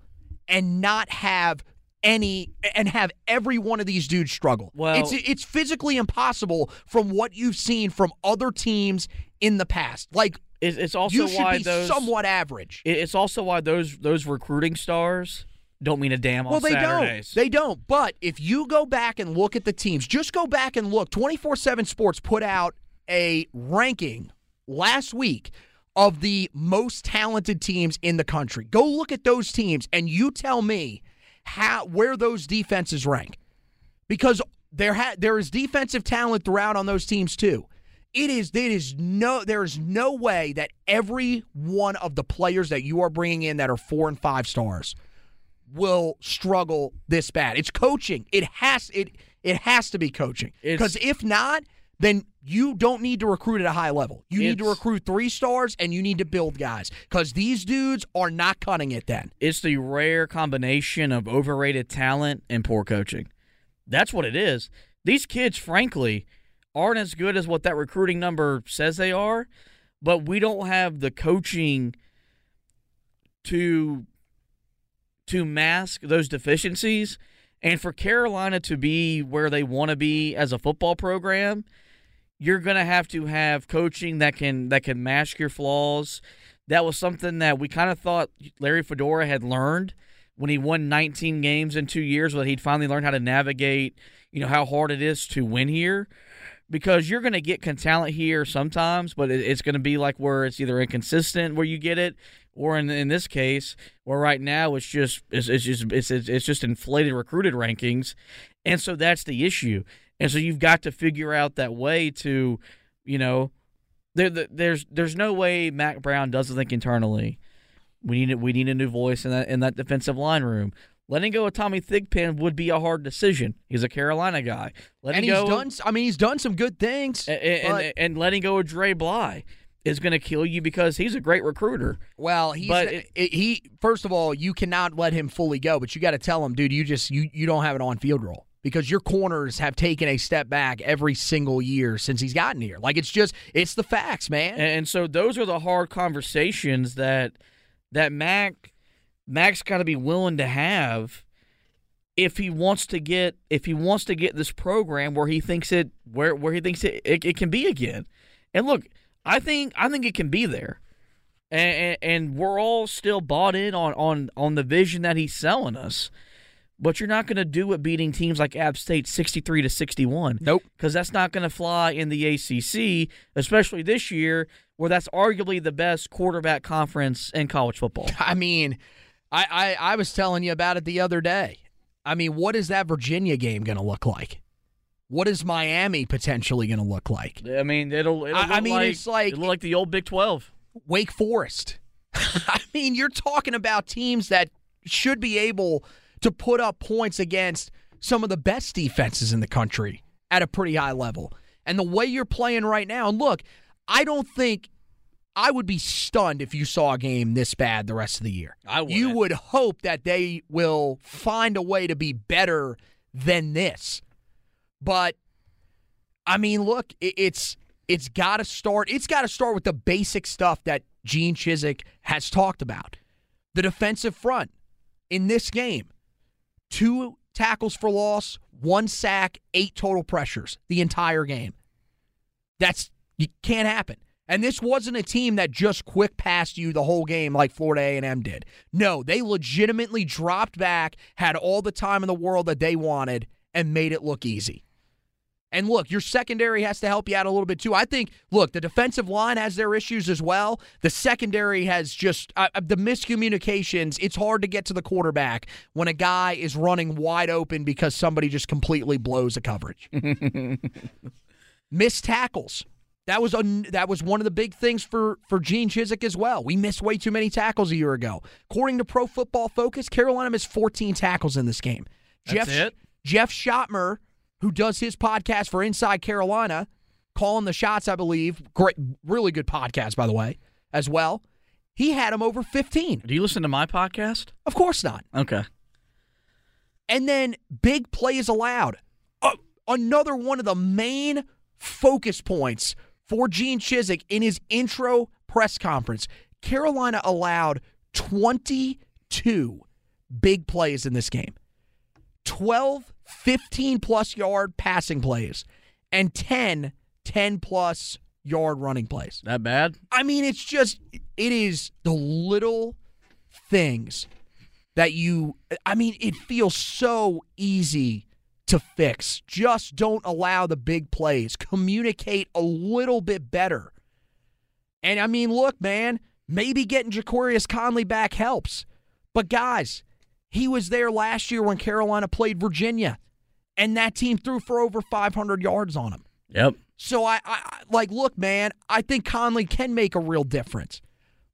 and not have any and have every one of these dudes struggle. Well- it's it's physically impossible from what you've seen from other teams in the past. Like it's, it's also you should why be those somewhat average. It's also why those those recruiting stars don't mean a damn on well, they Saturdays. don't. They don't. But if you go back and look at the teams, just go back and look. 24 7 Sports put out a ranking last week of the most talented teams in the country. Go look at those teams and you tell me how where those defenses rank. Because there ha- there is defensive talent throughout on those teams too. It is it is no there is no way that every one of the players that you are bringing in that are 4 and 5 stars will struggle this bad. It's coaching. It has it it has to be coaching. Because if not, then you don't need to recruit at a high level. You need to recruit three stars and you need to build guys. Because these dudes are not cutting it then. it's the rare combination of overrated talent and poor coaching. That's what it is. These kids, frankly, aren't as good as what that recruiting number says they are, but we don't have the coaching to to mask those deficiencies and for Carolina to be where they want to be as a football program, you're going to have to have coaching that can that can mask your flaws. That was something that we kind of thought Larry Fedora had learned when he won 19 games in 2 years that he'd finally learned how to navigate, you know, how hard it is to win here. Because you're going to get talent here sometimes, but it's going to be like where it's either inconsistent where you get it, or in in this case, where right now it's just it's, it's just it's, it's it's just inflated recruited rankings, and so that's the issue, and so you've got to figure out that way to, you know, there, there there's there's no way Mack Brown doesn't think internally. We need we need a new voice in that in that defensive line room. Letting go of Tommy Thigpen would be a hard decision. He's a Carolina guy. Letting and he's go, done I mean he's done some good things. and, and, and letting go of Dre Bly is going to kill you because he's a great recruiter. Well, he's But it, it- he first of all, you cannot let him fully go, but you got to tell him, dude, you just you you don't have an on-field role because your corners have taken a step back every single year since he's gotten here. Like it's just it's the facts, man. And, so those are the hard conversations that that Mack Mack's got to be willing to have if he wants to get if he wants to get this program where he thinks it where where he thinks it, it, it can be again. And look, I think I think it can be there. And, and, and we're all still bought in on, on, on the vision that he's selling us. But you're not going to do it beating teams like App State 63 to 61. Nope. Because that's not going to fly in the ACC, especially this year, where that's arguably the best quarterback conference in college football. I mean, I, I I was telling you about it the other day. I mean, what is that Virginia game going to look like? What is Miami potentially going to look like? I mean, it'll. it'll I- I mean, like, it's like- it'll look like the old Big Twelve. Wake Forest. I mean, you're talking about teams that should be able to put up points against some of the best defenses in the country at a pretty high level. And the way you're playing right now, and look, I don't think I would be stunned if you saw a game this bad the rest of the year. I You wouldn't. would hope that they will find a way to be better than this. But I mean, look, it's it's got to start. It's got to start with the basic stuff that Gene Chizik has talked about. The defensive front in this game, two tackles for loss, one sack, eight total pressures the entire game. That's you can't happen. And this wasn't a team that just quick passed you the whole game like Florida A&M did. No, they legitimately dropped back, had all the time in the world that they wanted, and made it look easy. And look, your secondary has to help you out a little bit too. I think, look, the defensive line has their issues as well. The secondary has just uh, uh, the miscommunications. It's hard to get to the quarterback when a guy is running wide open because somebody just completely blows a coverage. Missed tackles. That was a, that was one of the big things for for Gene Chizik as well. We missed way too many tackles a year ago. According to Pro Football Focus, Carolina missed 14 tackles in this game. That's Jeff it? Jeff Schottmer, who does his podcast for Inside Carolina, calling the shots, I believe. Great, really good podcast, by the way, as well. He had him over 15. Do you listen to my podcast? Of course not. Okay. And then big plays allowed. Uh, another one of the main focus points for Gene Chizik in his intro press conference. Carolina allowed 22 big plays in this game. 12 15 plus yard passing plays and 10 10 plus yard running plays. That bad? I mean, it's just, it is the little things that you, I mean, it feels so easy to fix. Just don't allow the big plays. Communicate a little bit better. And I mean, look, man, maybe getting Ja'Qurious Conley back helps. But guys, he was there last year when Carolina played Virginia, and that team threw for over 500 yards on him. Yep. So I, I like look, man, I think Conley can make a real difference.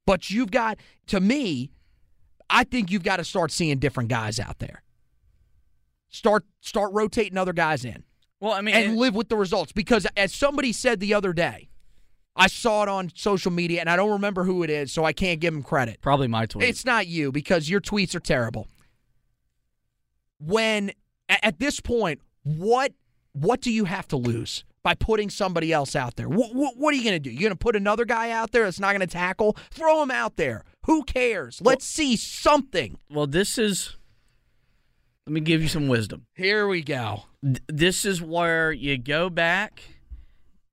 But you've got to me, I think you've got to start seeing different guys out there. Start start rotating other guys in Well, I mean, and it- live with the results because as somebody said the other day, I saw it on social media and I don't remember who it is, so I can't give him credit. probably my tweet. It's not you because your tweets are terrible. When at this point, what what do you have to lose by putting somebody else out there? What, what, what are you going to do? You're going to put another guy out there that's not going to tackle? Throw him out there. Who cares? Let's see something. well, this is. Let me give you some wisdom. Here we go. Th- This is where you go back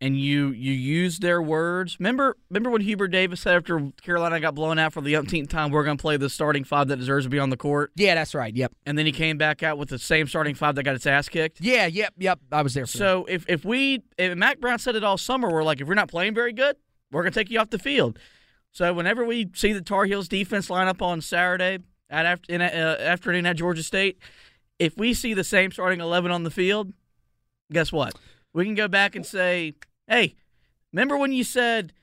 and you you use their words. Remember, remember when Hubert Davis said after Carolina got blown out for the umpteenth time, we're going to play the starting five that deserves to be on the court, Yeah, that's right. Yep. and then he came back out with the same starting five that got its ass kicked. Yeah, yep, yep. I was there for that. So if if we if Mack Brown said it all summer, we're like, if we're not playing very good, we're gonna take you off the field. So whenever we see the Tar Heels defense line up on Saturday at after, in, uh, afternoon at Georgia State, if we see the same starting eleven on the field, guess what? We can go back and say, hey, remember when you said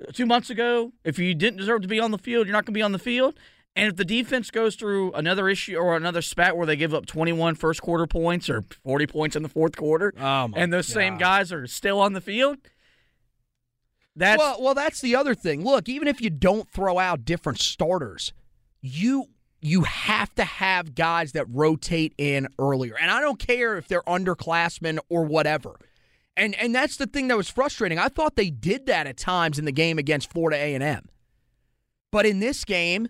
uh, two months ago, if you didn't deserve to be on the field, you're not going to be on the field? And if the defense goes through another issue or another spat where they give up 21 first quarter points or 40 points in the fourth quarter, Oh, and those same guys are still on the field, that's well, well, that's the other thing. Look, even if you don't throw out different starters, you you have to have guys that rotate in earlier. And I don't care if they're underclassmen or whatever. And and that's the thing that was frustrating. I thought they did that at times in the game against Florida A&M. But in this game,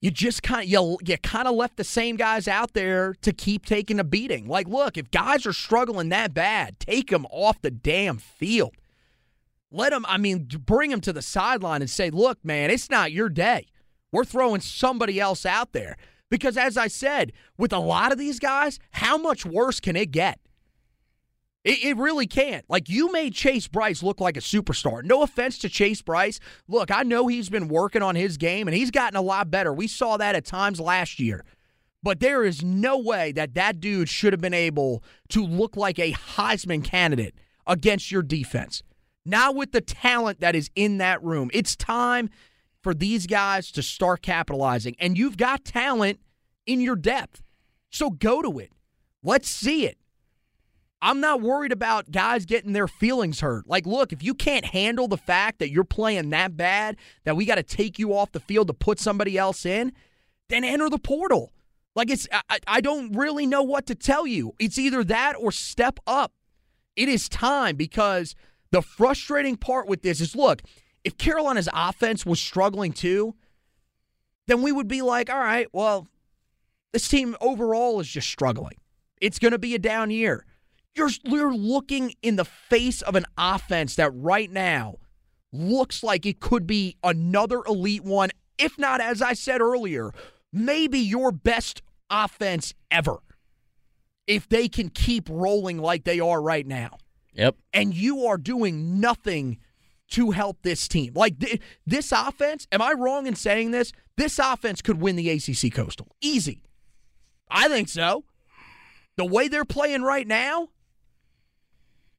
you just kind of you, you kind of left the same guys out there to keep taking a beating. Like, look, if guys are struggling that bad, take them off the damn field. Let them, I mean, bring them to the sideline and say, look, man, it's not your day. We're throwing somebody else out there. Because as I said, with a lot of these guys, how much worse can it get? It, it really can't. Like, you made Chase Brice look like a superstar. No offense to Chase Brice. Look, I know he's been working on his game and he's gotten a lot better. We saw that at times last year. But there is no way that that dude should have been able to look like a Heisman candidate against your defense. Not with the talent that is in that room. It's time for these guys to start capitalizing. And you've got talent in your depth. So go to it. Let's see it. I'm not worried about guys getting their feelings hurt. Like, look, if you can't handle the fact that you're playing that bad, that we got to take you off the field to put somebody else in, then enter the portal. Like, it's, I, I don't really know what to tell you. It's either that or step up. It is time because the frustrating part with this is look, if Carolina's offense was struggling too, then we would be like, all right, well, this team overall is just struggling. It's going to be a down year. You're, you're looking in the face of an offense that right now looks like it could be another elite one, if not, as I said earlier, maybe your best offense ever. If they can keep rolling like they are right now. Yep. And you are doing nothing to help this team. Like th- this offense, am I wrong in saying this? This offense could win the ACC Coastal. Easy. I think so. The way they're playing right now,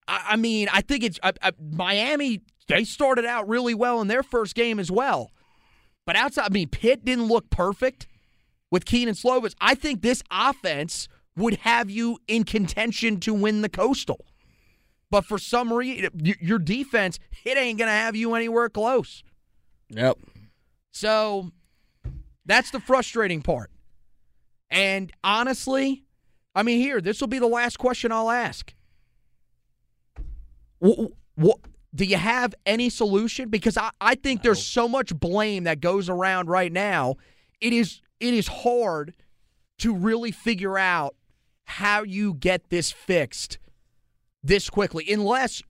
I, I mean, I think it's I, I, Miami. They started out really well in their first game as well, but outside, I mean, Pitt didn't look perfect with Kedon Slovis. I think this offense would have you in contention to win the Coastal. But for some reason, your defense, it ain't going to have you anywhere close. Yep. So that's the frustrating part. And honestly, I mean, here, this will be the last question I'll ask. What, what, do you have any solution? Because I, I think there's so much blame that goes around right now. It is it is hard to really figure out how you get this fixed this quickly, unless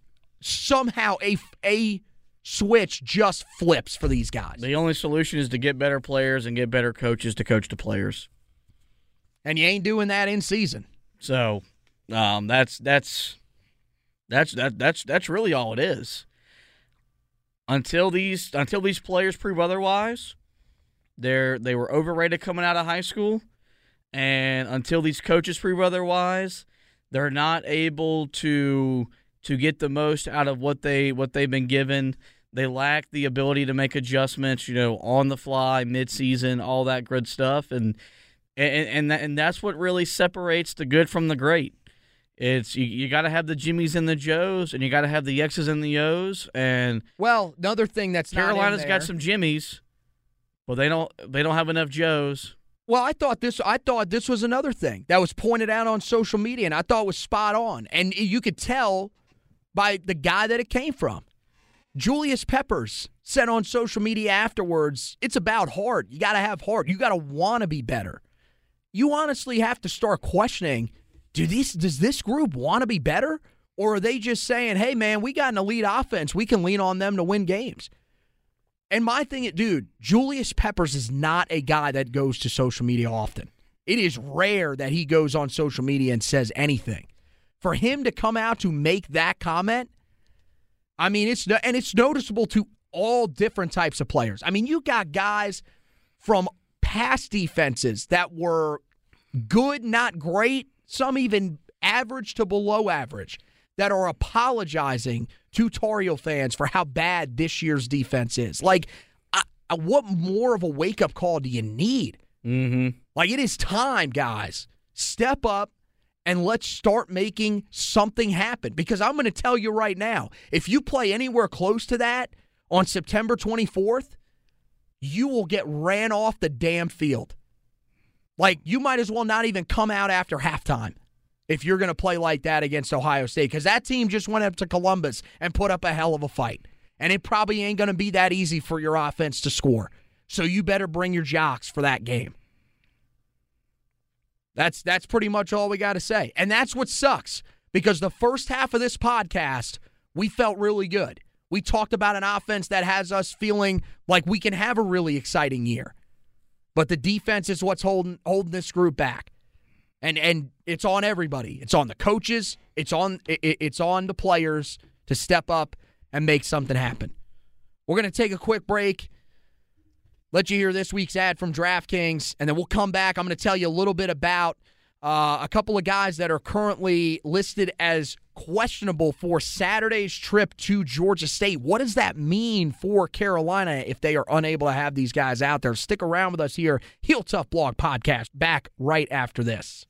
somehow a a switch just flips for these guys. The only solution is to get better players and get better coaches to coach the players. And you ain't doing that in season. So, um, that's that's that's that that's that's really all it is. Until these until these players prove otherwise, they're they were overrated coming out of high school, and until these coaches prove otherwise, they're not able to to get the most out of what they what they've been given. They lack the ability to make adjustments, you know, on the fly, midseason, all that good stuff, and and and, that, and that's what really separates the good from the great. It's you, you got to have the Jimmies and the Joes, and you got to have the X's and the O's. And well, another thing that's Carolina's got some Jimmies, but they don't they don't have enough Joes. Well, I thought this. I thought this was another thing that was pointed out on social media, and I thought was spot on. And you could tell by the guy that it came from. Julius Peppers said on social media afterwards, "It's about heart. You got to have heart. You got to want to be better. You honestly have to start questioning: Do these? Does this group want to be better, or are they just saying, "Hey, man, we got an elite offense. We can lean on them to win games"? And my thing, dude, Julius Peppers is not a guy that goes to social media often. It is rare that he goes on social media and says anything. For him to come out to make that comment, I mean, it's and it's noticeable to all different types of players. I mean, you got guys from past defenses that were good, not great, some even average to below average that are apologizing to Tar Heel fans for how bad this year's defense is. Like, I, I, what more of a wake up call do you need? Mm-hmm. Like, it is time, guys. Step up and let's start making something happen. Because I'm going to tell you right now if you play anywhere close to that on September 24th, you will get ran off the damn field. Like, you might as well not even come out after halftime if you're going to play like that against Ohio State because that team just went up to Columbus and put up a hell of a fight. And it probably ain't going to be that easy for your offense to score. So you better bring your jocks for that game. That's that's pretty much all we got to say. And that's what sucks because the first half of this podcast, we felt really good. We talked about an offense that has us feeling like we can have a really exciting year. But the defense is what's holding holding this group back and and it's on everybody. It's on the coaches. It's on it, it's on the players to step up and make something happen. We're going to take a quick break. let you hear this week's ad from DraftKings, and then we'll come back. I'm going to tell you a little bit about uh, a couple of guys that are currently listed as questionable for Saturday's trip to Georgia State. What does that mean for Carolina if they are unable to have these guys out there? Stick around with us here. Heel Tough Blog Podcast back right after this.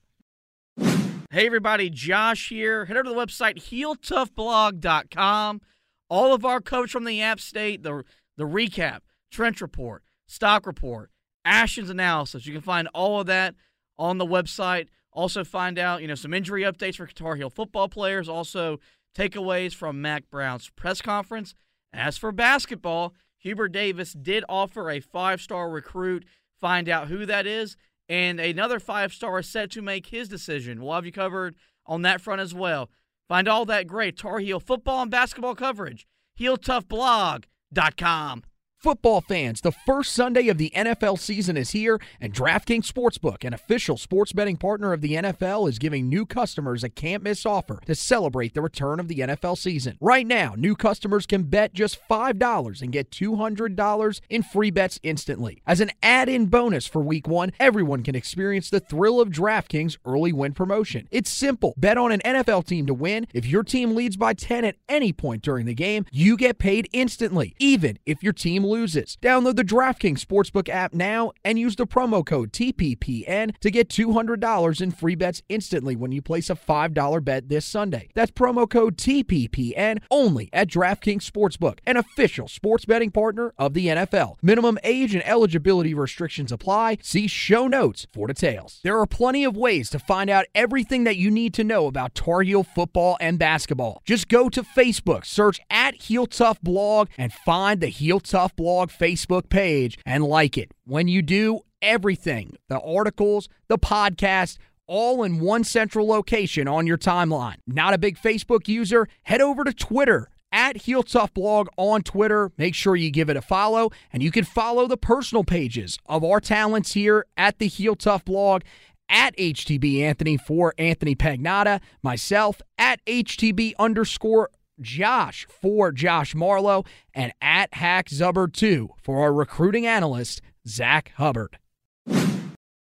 Hey, everybody, Josh here. Head over to the website, heeltoughblog.com. All of our coverage from the App State, the, the recap, trench report, stock report, Ashton's analysis. You can find all of that on the website. Also, find out, you know, some injury updates for Tar Heel football players. Also, takeaways from Mack Brown's press conference. As for basketball, Hubert Davis did offer a five star recruit. Find out who that is and another five star is set to make his decision. We'll have you covered on that front as well. Find all that great Tar Heel football and basketball coverage. HeelToughBlog.com. Football fans, the first Sunday of the NFL season is here, and DraftKings Sportsbook, an official sports betting partner of the NFL, is giving new customers a can't miss offer to celebrate the return of the NFL season. Right now, new customers can bet just $5 and get $200 in free bets instantly. As an add in bonus for week one, everyone can experience the thrill of DraftKings early win promotion. It's simple bet on an NFL team to win. If your team leads by 10 at any point during the game, you get paid instantly, even if your team loses. Download the DraftKings Sportsbook app now and use the promo code TPPN to get $200 in free bets instantly when you place a $5 bet this Sunday. That's promo code TPPN only at DraftKings Sportsbook, an official sports betting partner of the NFL. Minimum age and eligibility restrictions apply. See show notes for details. There are plenty of ways to find out everything that you need to know about Tar Heel football and basketball. Just go to Facebook, search at Heel Tough Blog, and find the Heel Tough Blog Facebook page and like it. When you do, everything the articles, the podcast, all in one central location on your timeline. Not a big Facebook user? Head over to Twitter at Heel Tough Blog on Twitter. Make sure you give it a follow, and you can follow the personal pages of our talents here at the Heel Tough Blog. At HTB Anthony for Anthony Pagnotta, myself at HTB underscore Josh for Josh Marlowe, and at Hack Zubbard 2 for our recruiting analyst, Zach Hubbard.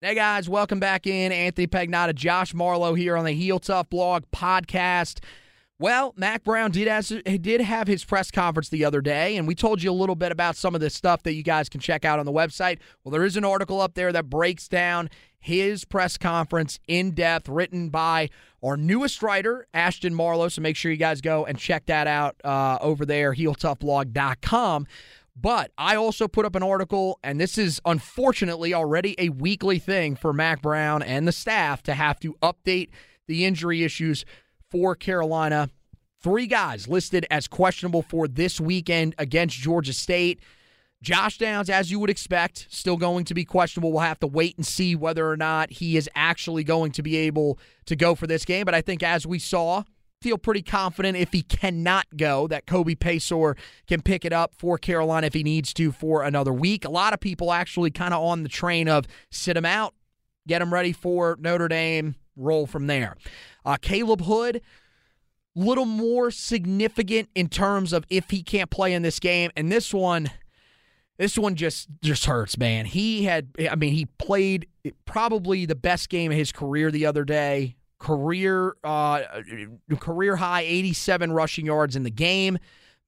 Hey guys, welcome back in. Anthony Pagnotta, Josh Marlowe here on the Heel Tough Blog podcast. Well, Mack Brown did has, did have his press conference the other day, and we told you a little bit about some of the stuff that you guys can check out on the website. Well, there is an article up there that breaks down his press conference in depth, written by our newest writer, Ashton Marlowe. So make sure you guys go and check that out uh, over there, heeltoughblog.com. But I also put up an article, and this is unfortunately already a weekly thing for Mack Brown and the staff to have to update the injury issues for Carolina. Three guys listed as questionable for this weekend against Georgia State. Josh Downs, as you would expect, still going to be questionable. We'll have to wait and see whether or not he is actually going to be able to go for this game. But I think, as we saw, feel pretty confident if he cannot go that Kobe Paysour can pick it up for Carolina if he needs to for another week. A lot of people actually kind of on the train of sit him out, get him ready for Notre Dame, roll from there. Uh, Caleb Hood, little more significant in terms of if he can't play in this game, and this one. This one just just hurts, man. He had, I mean, he played probably the best game of his career the other day career uh, career high 87 rushing yards in the game.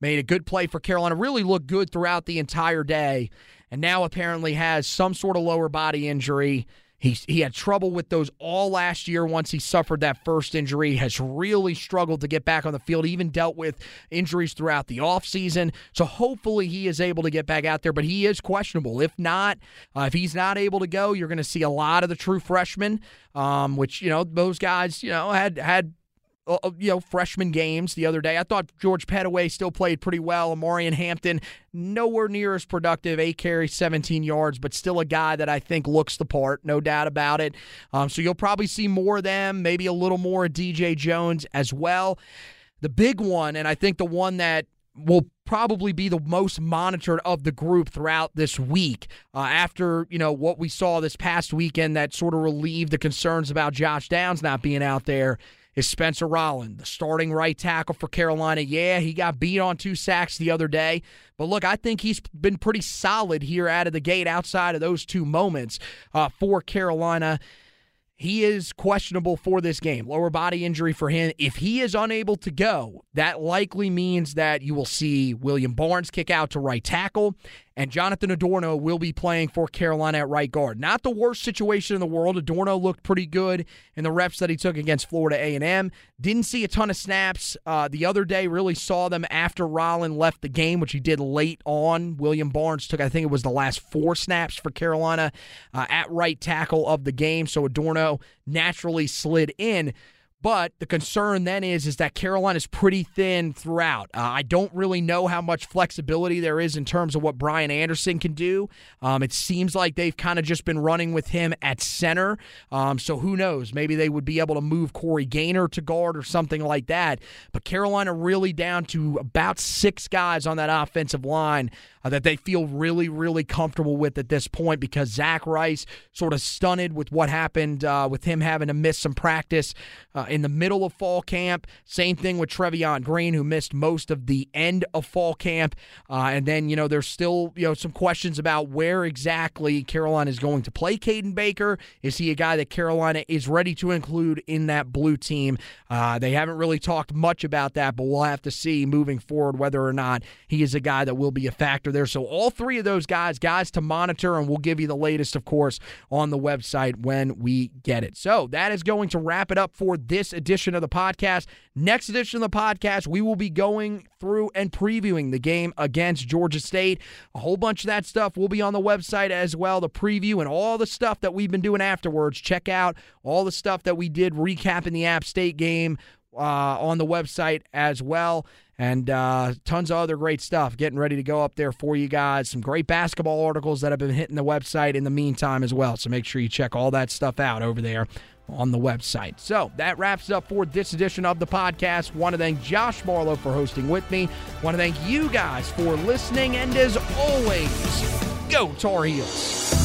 Made a good play for Carolina. Really looked good throughout the entire day, and now apparently has some sort of lower body injury. He, he had trouble with those all last year once he suffered that first injury, has really struggled to get back on the field, even dealt with injuries throughout the offseason. So hopefully he is able to get back out there, but he is questionable. If not, uh, if he's not able to go, you're going to see a lot of the true freshmen, um, which, you know, those guys, you know, had had uh, you know, freshman games the other day. I thought George Pettaway still played pretty well. Omarion Hampton, nowhere near as productive. Eight carries, 17 yards, but still a guy that I think looks the part, no doubt about it. Um, so you'll probably see more of them, maybe a little more of DJ Jones as well. The big one, and I think the one that will probably be the most monitored of the group throughout this week uh, after you know what we saw this past weekend that sort of relieved the concerns about Josh Downs not being out there is Spencer Rolland, the starting right tackle for Carolina. Yeah, he got beat on two sacks the other day. But look, I think he's been pretty solid here out of the gate outside of those two moments uh, for Carolina. He is questionable for this game. Lower body injury for him. If he is unable to go, that likely means that you will see William Barnes kick out to right tackle and Jonathan Adorno will be playing for Carolina at right guard. Not the worst situation in the world. Adorno looked pretty good in the reps that he took against Florida A&M. Didn't see a ton of snaps uh, the other day. Really saw them after Rollin left the game, which he did late on. William Barnes took, I think it was the last four snaps for Carolina uh, at right tackle of the game. So Adorno naturally slid in. But the concern then is is that Carolina is pretty thin throughout. Uh, I don't really know how much flexibility there is in terms of what Brian Anderson can do. Um, it seems like they've kind of just been running with him at center. Um, so who knows? Maybe they would be able to move Corey Gaynor to guard or something like that. But Carolina really down to about six guys on that offensive line uh, that they feel really, really comfortable with at this point because Zach Rice sort of stunted with what happened uh, with him having to miss some practice uh, in the middle of fall camp. Same thing with Trevion Green, who missed most of the end of fall camp. Uh, and then, you know, there's still, you know, some questions about where exactly Carolina is going to play Caden Baker. Is he a guy that Carolina is ready to include in that blue team? Uh, they haven't really talked much about that, but we'll have to see moving forward whether or not he is a guy that will be a factor there. So all three of those guys, guys to monitor, and we'll give you the latest, of course, on the website when we get it. So that is going to wrap it up for this edition of the podcast. Next edition of the podcast, we will be going through and previewing the game against Georgia State. A whole bunch of that stuff will be on the website as well. The preview and all the stuff that we've been doing afterwards. Check out all the stuff that we did recapping the App State game uh, on the website as well and uh, tons of other great stuff getting ready to go up there for you guys. Some great basketball articles that have been hitting the website in the meantime as well. So make sure you check all that stuff out over there on the website. So that wraps up for this edition of the podcast. Want to thank Josh Marlowe for hosting with me. Want to thank you guys for listening. And as always, go Tar Heels.